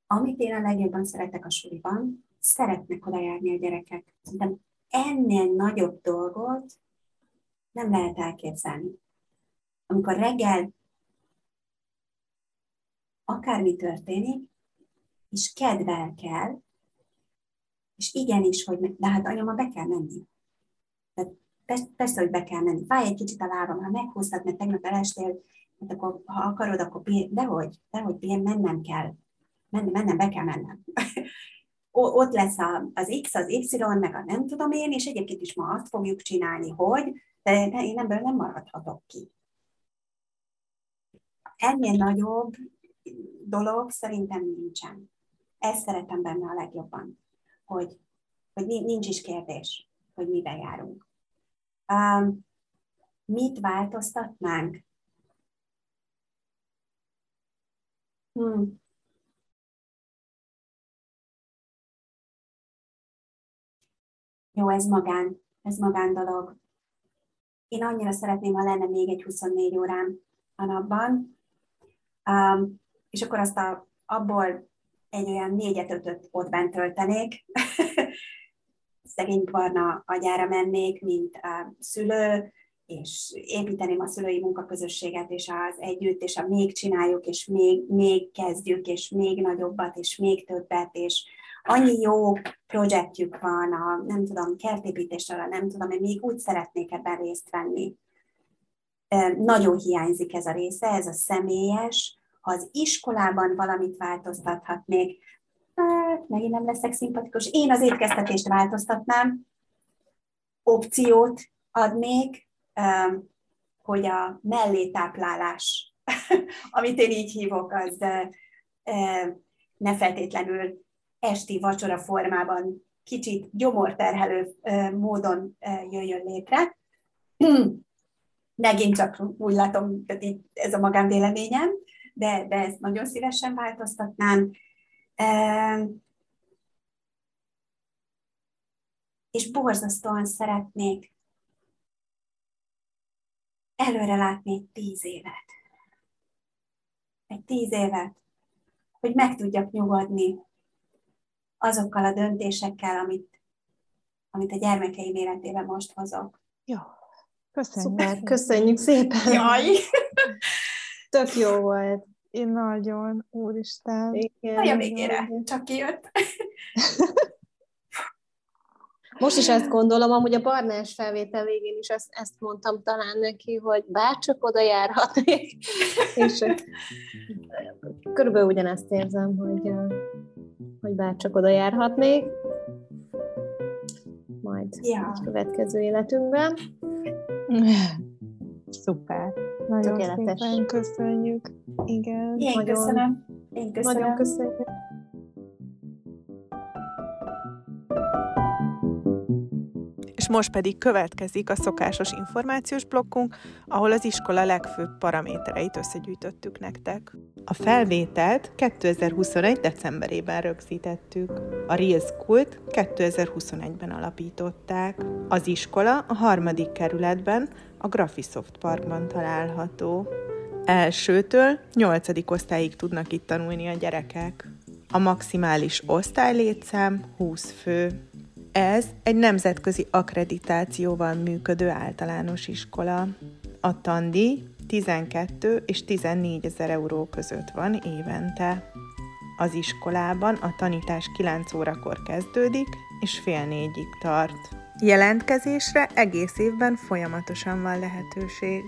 Amit én a legjobban szeretek a suliban, szeretnek oda járni a gyerekek. Szerintem ennél nagyobb dolgot nem lehet elképzelni. Amikor reggel akármi történik, és kedvel kell, és igenis, hogy de hát anya, ma be kell menni. Tehát persze, hogy be kell menni. Fáj egy kicsit a lábam, ha meghúztad, mert tegnap elestél, hát akkor, ha akarod, akkor pihen, dehogy, dehogy pihen, mennem kell. Mennem, mennem, be kell mennem. Ott lesz az X, az Y, meg a nem tudom én, és egyébként is ma azt fogjuk csinálni, hogy, de én ebből nem maradhatok ki. Ennél nagyobb dolog szerintem nincsen. Ezt szeretem benne a legjobban, hogy, hogy nincs is kérdés, hogy miben járunk. Um, mit változtatnánk? Hmm. Jó, ez magán, ez magán dolog. Én annyira szeretném, ha lenne még egy 24 órám a napban, um, és akkor azt a, abból egy olyan négyet-ötöt ott bent töltenék, szegény barna agyára mennék, mint a szülő, és építeném a szülői munkaközösséget, és az együtt, és a még csináljuk, és még, még kezdjük, és még nagyobbat, és még többet, és annyi jó projektjük van, a, nem tudom, kertépítésre, nem tudom, én még úgy szeretnék ebben részt venni. Nagyon hiányzik ez a része, ez a személyes, ha az iskolában valamit változtathatnék, hát megint nem leszek szimpatikus, én az étkeztetést változtatnám, opciót adnék, hogy a mellétáplálás, amit én így hívok, az ne feltétlenül esti vacsora formában kicsit gyomorterhelő módon jöjjön létre. Megint csak úgy látom, hogy ez a magánvéleményem, de, de ezt nagyon szívesen változtatnám. És borzasztóan szeretnék előre látni egy tíz évet. Egy tíz évet, hogy meg tudjak nyugodni azokkal a döntésekkel, amit, amit a gyermekeim életében most hozok. Jó, köszönjük. Szuper, köszönjük szépen. Jaj! Tök jó volt. Én nagyon, úristen. Igen. A végére, csak kijött. Most is ezt gondolom, amúgy a barnás felvétel végén is ezt, ezt mondtam talán neki, hogy bárcsak oda járhatnék. És körülbelül ugyanezt érzem, hogy, hogy bárcsak oda járhatnék. Majd ja. a következő életünkben. Szuper. Nagyon Tökéletes. szépen köszönjük. Igen. Én nagyon, köszönöm. Én köszönöm. Nagyon köszönjük. Most pedig következik a szokásos információs blokkunk, ahol az iskola legfőbb paramétereit összegyűjtöttük nektek. A felvételt 2021. decemberében rögzítettük. A Real School-t 2021-ben alapították. Az iskola a harmadik kerületben, a Graphisoft Parkban található. Elsőtől nyolcadik osztályig tudnak itt tanulni a gyerekek. A maximális osztálylétszám 20 fő. Ez egy nemzetközi akkreditációval működő általános iskola. A tandi 12 és 14 ezer euró között van évente. Az iskolában a tanítás 9 órakor kezdődik, és fél négyig tart. Jelentkezésre egész évben folyamatosan van lehetőség.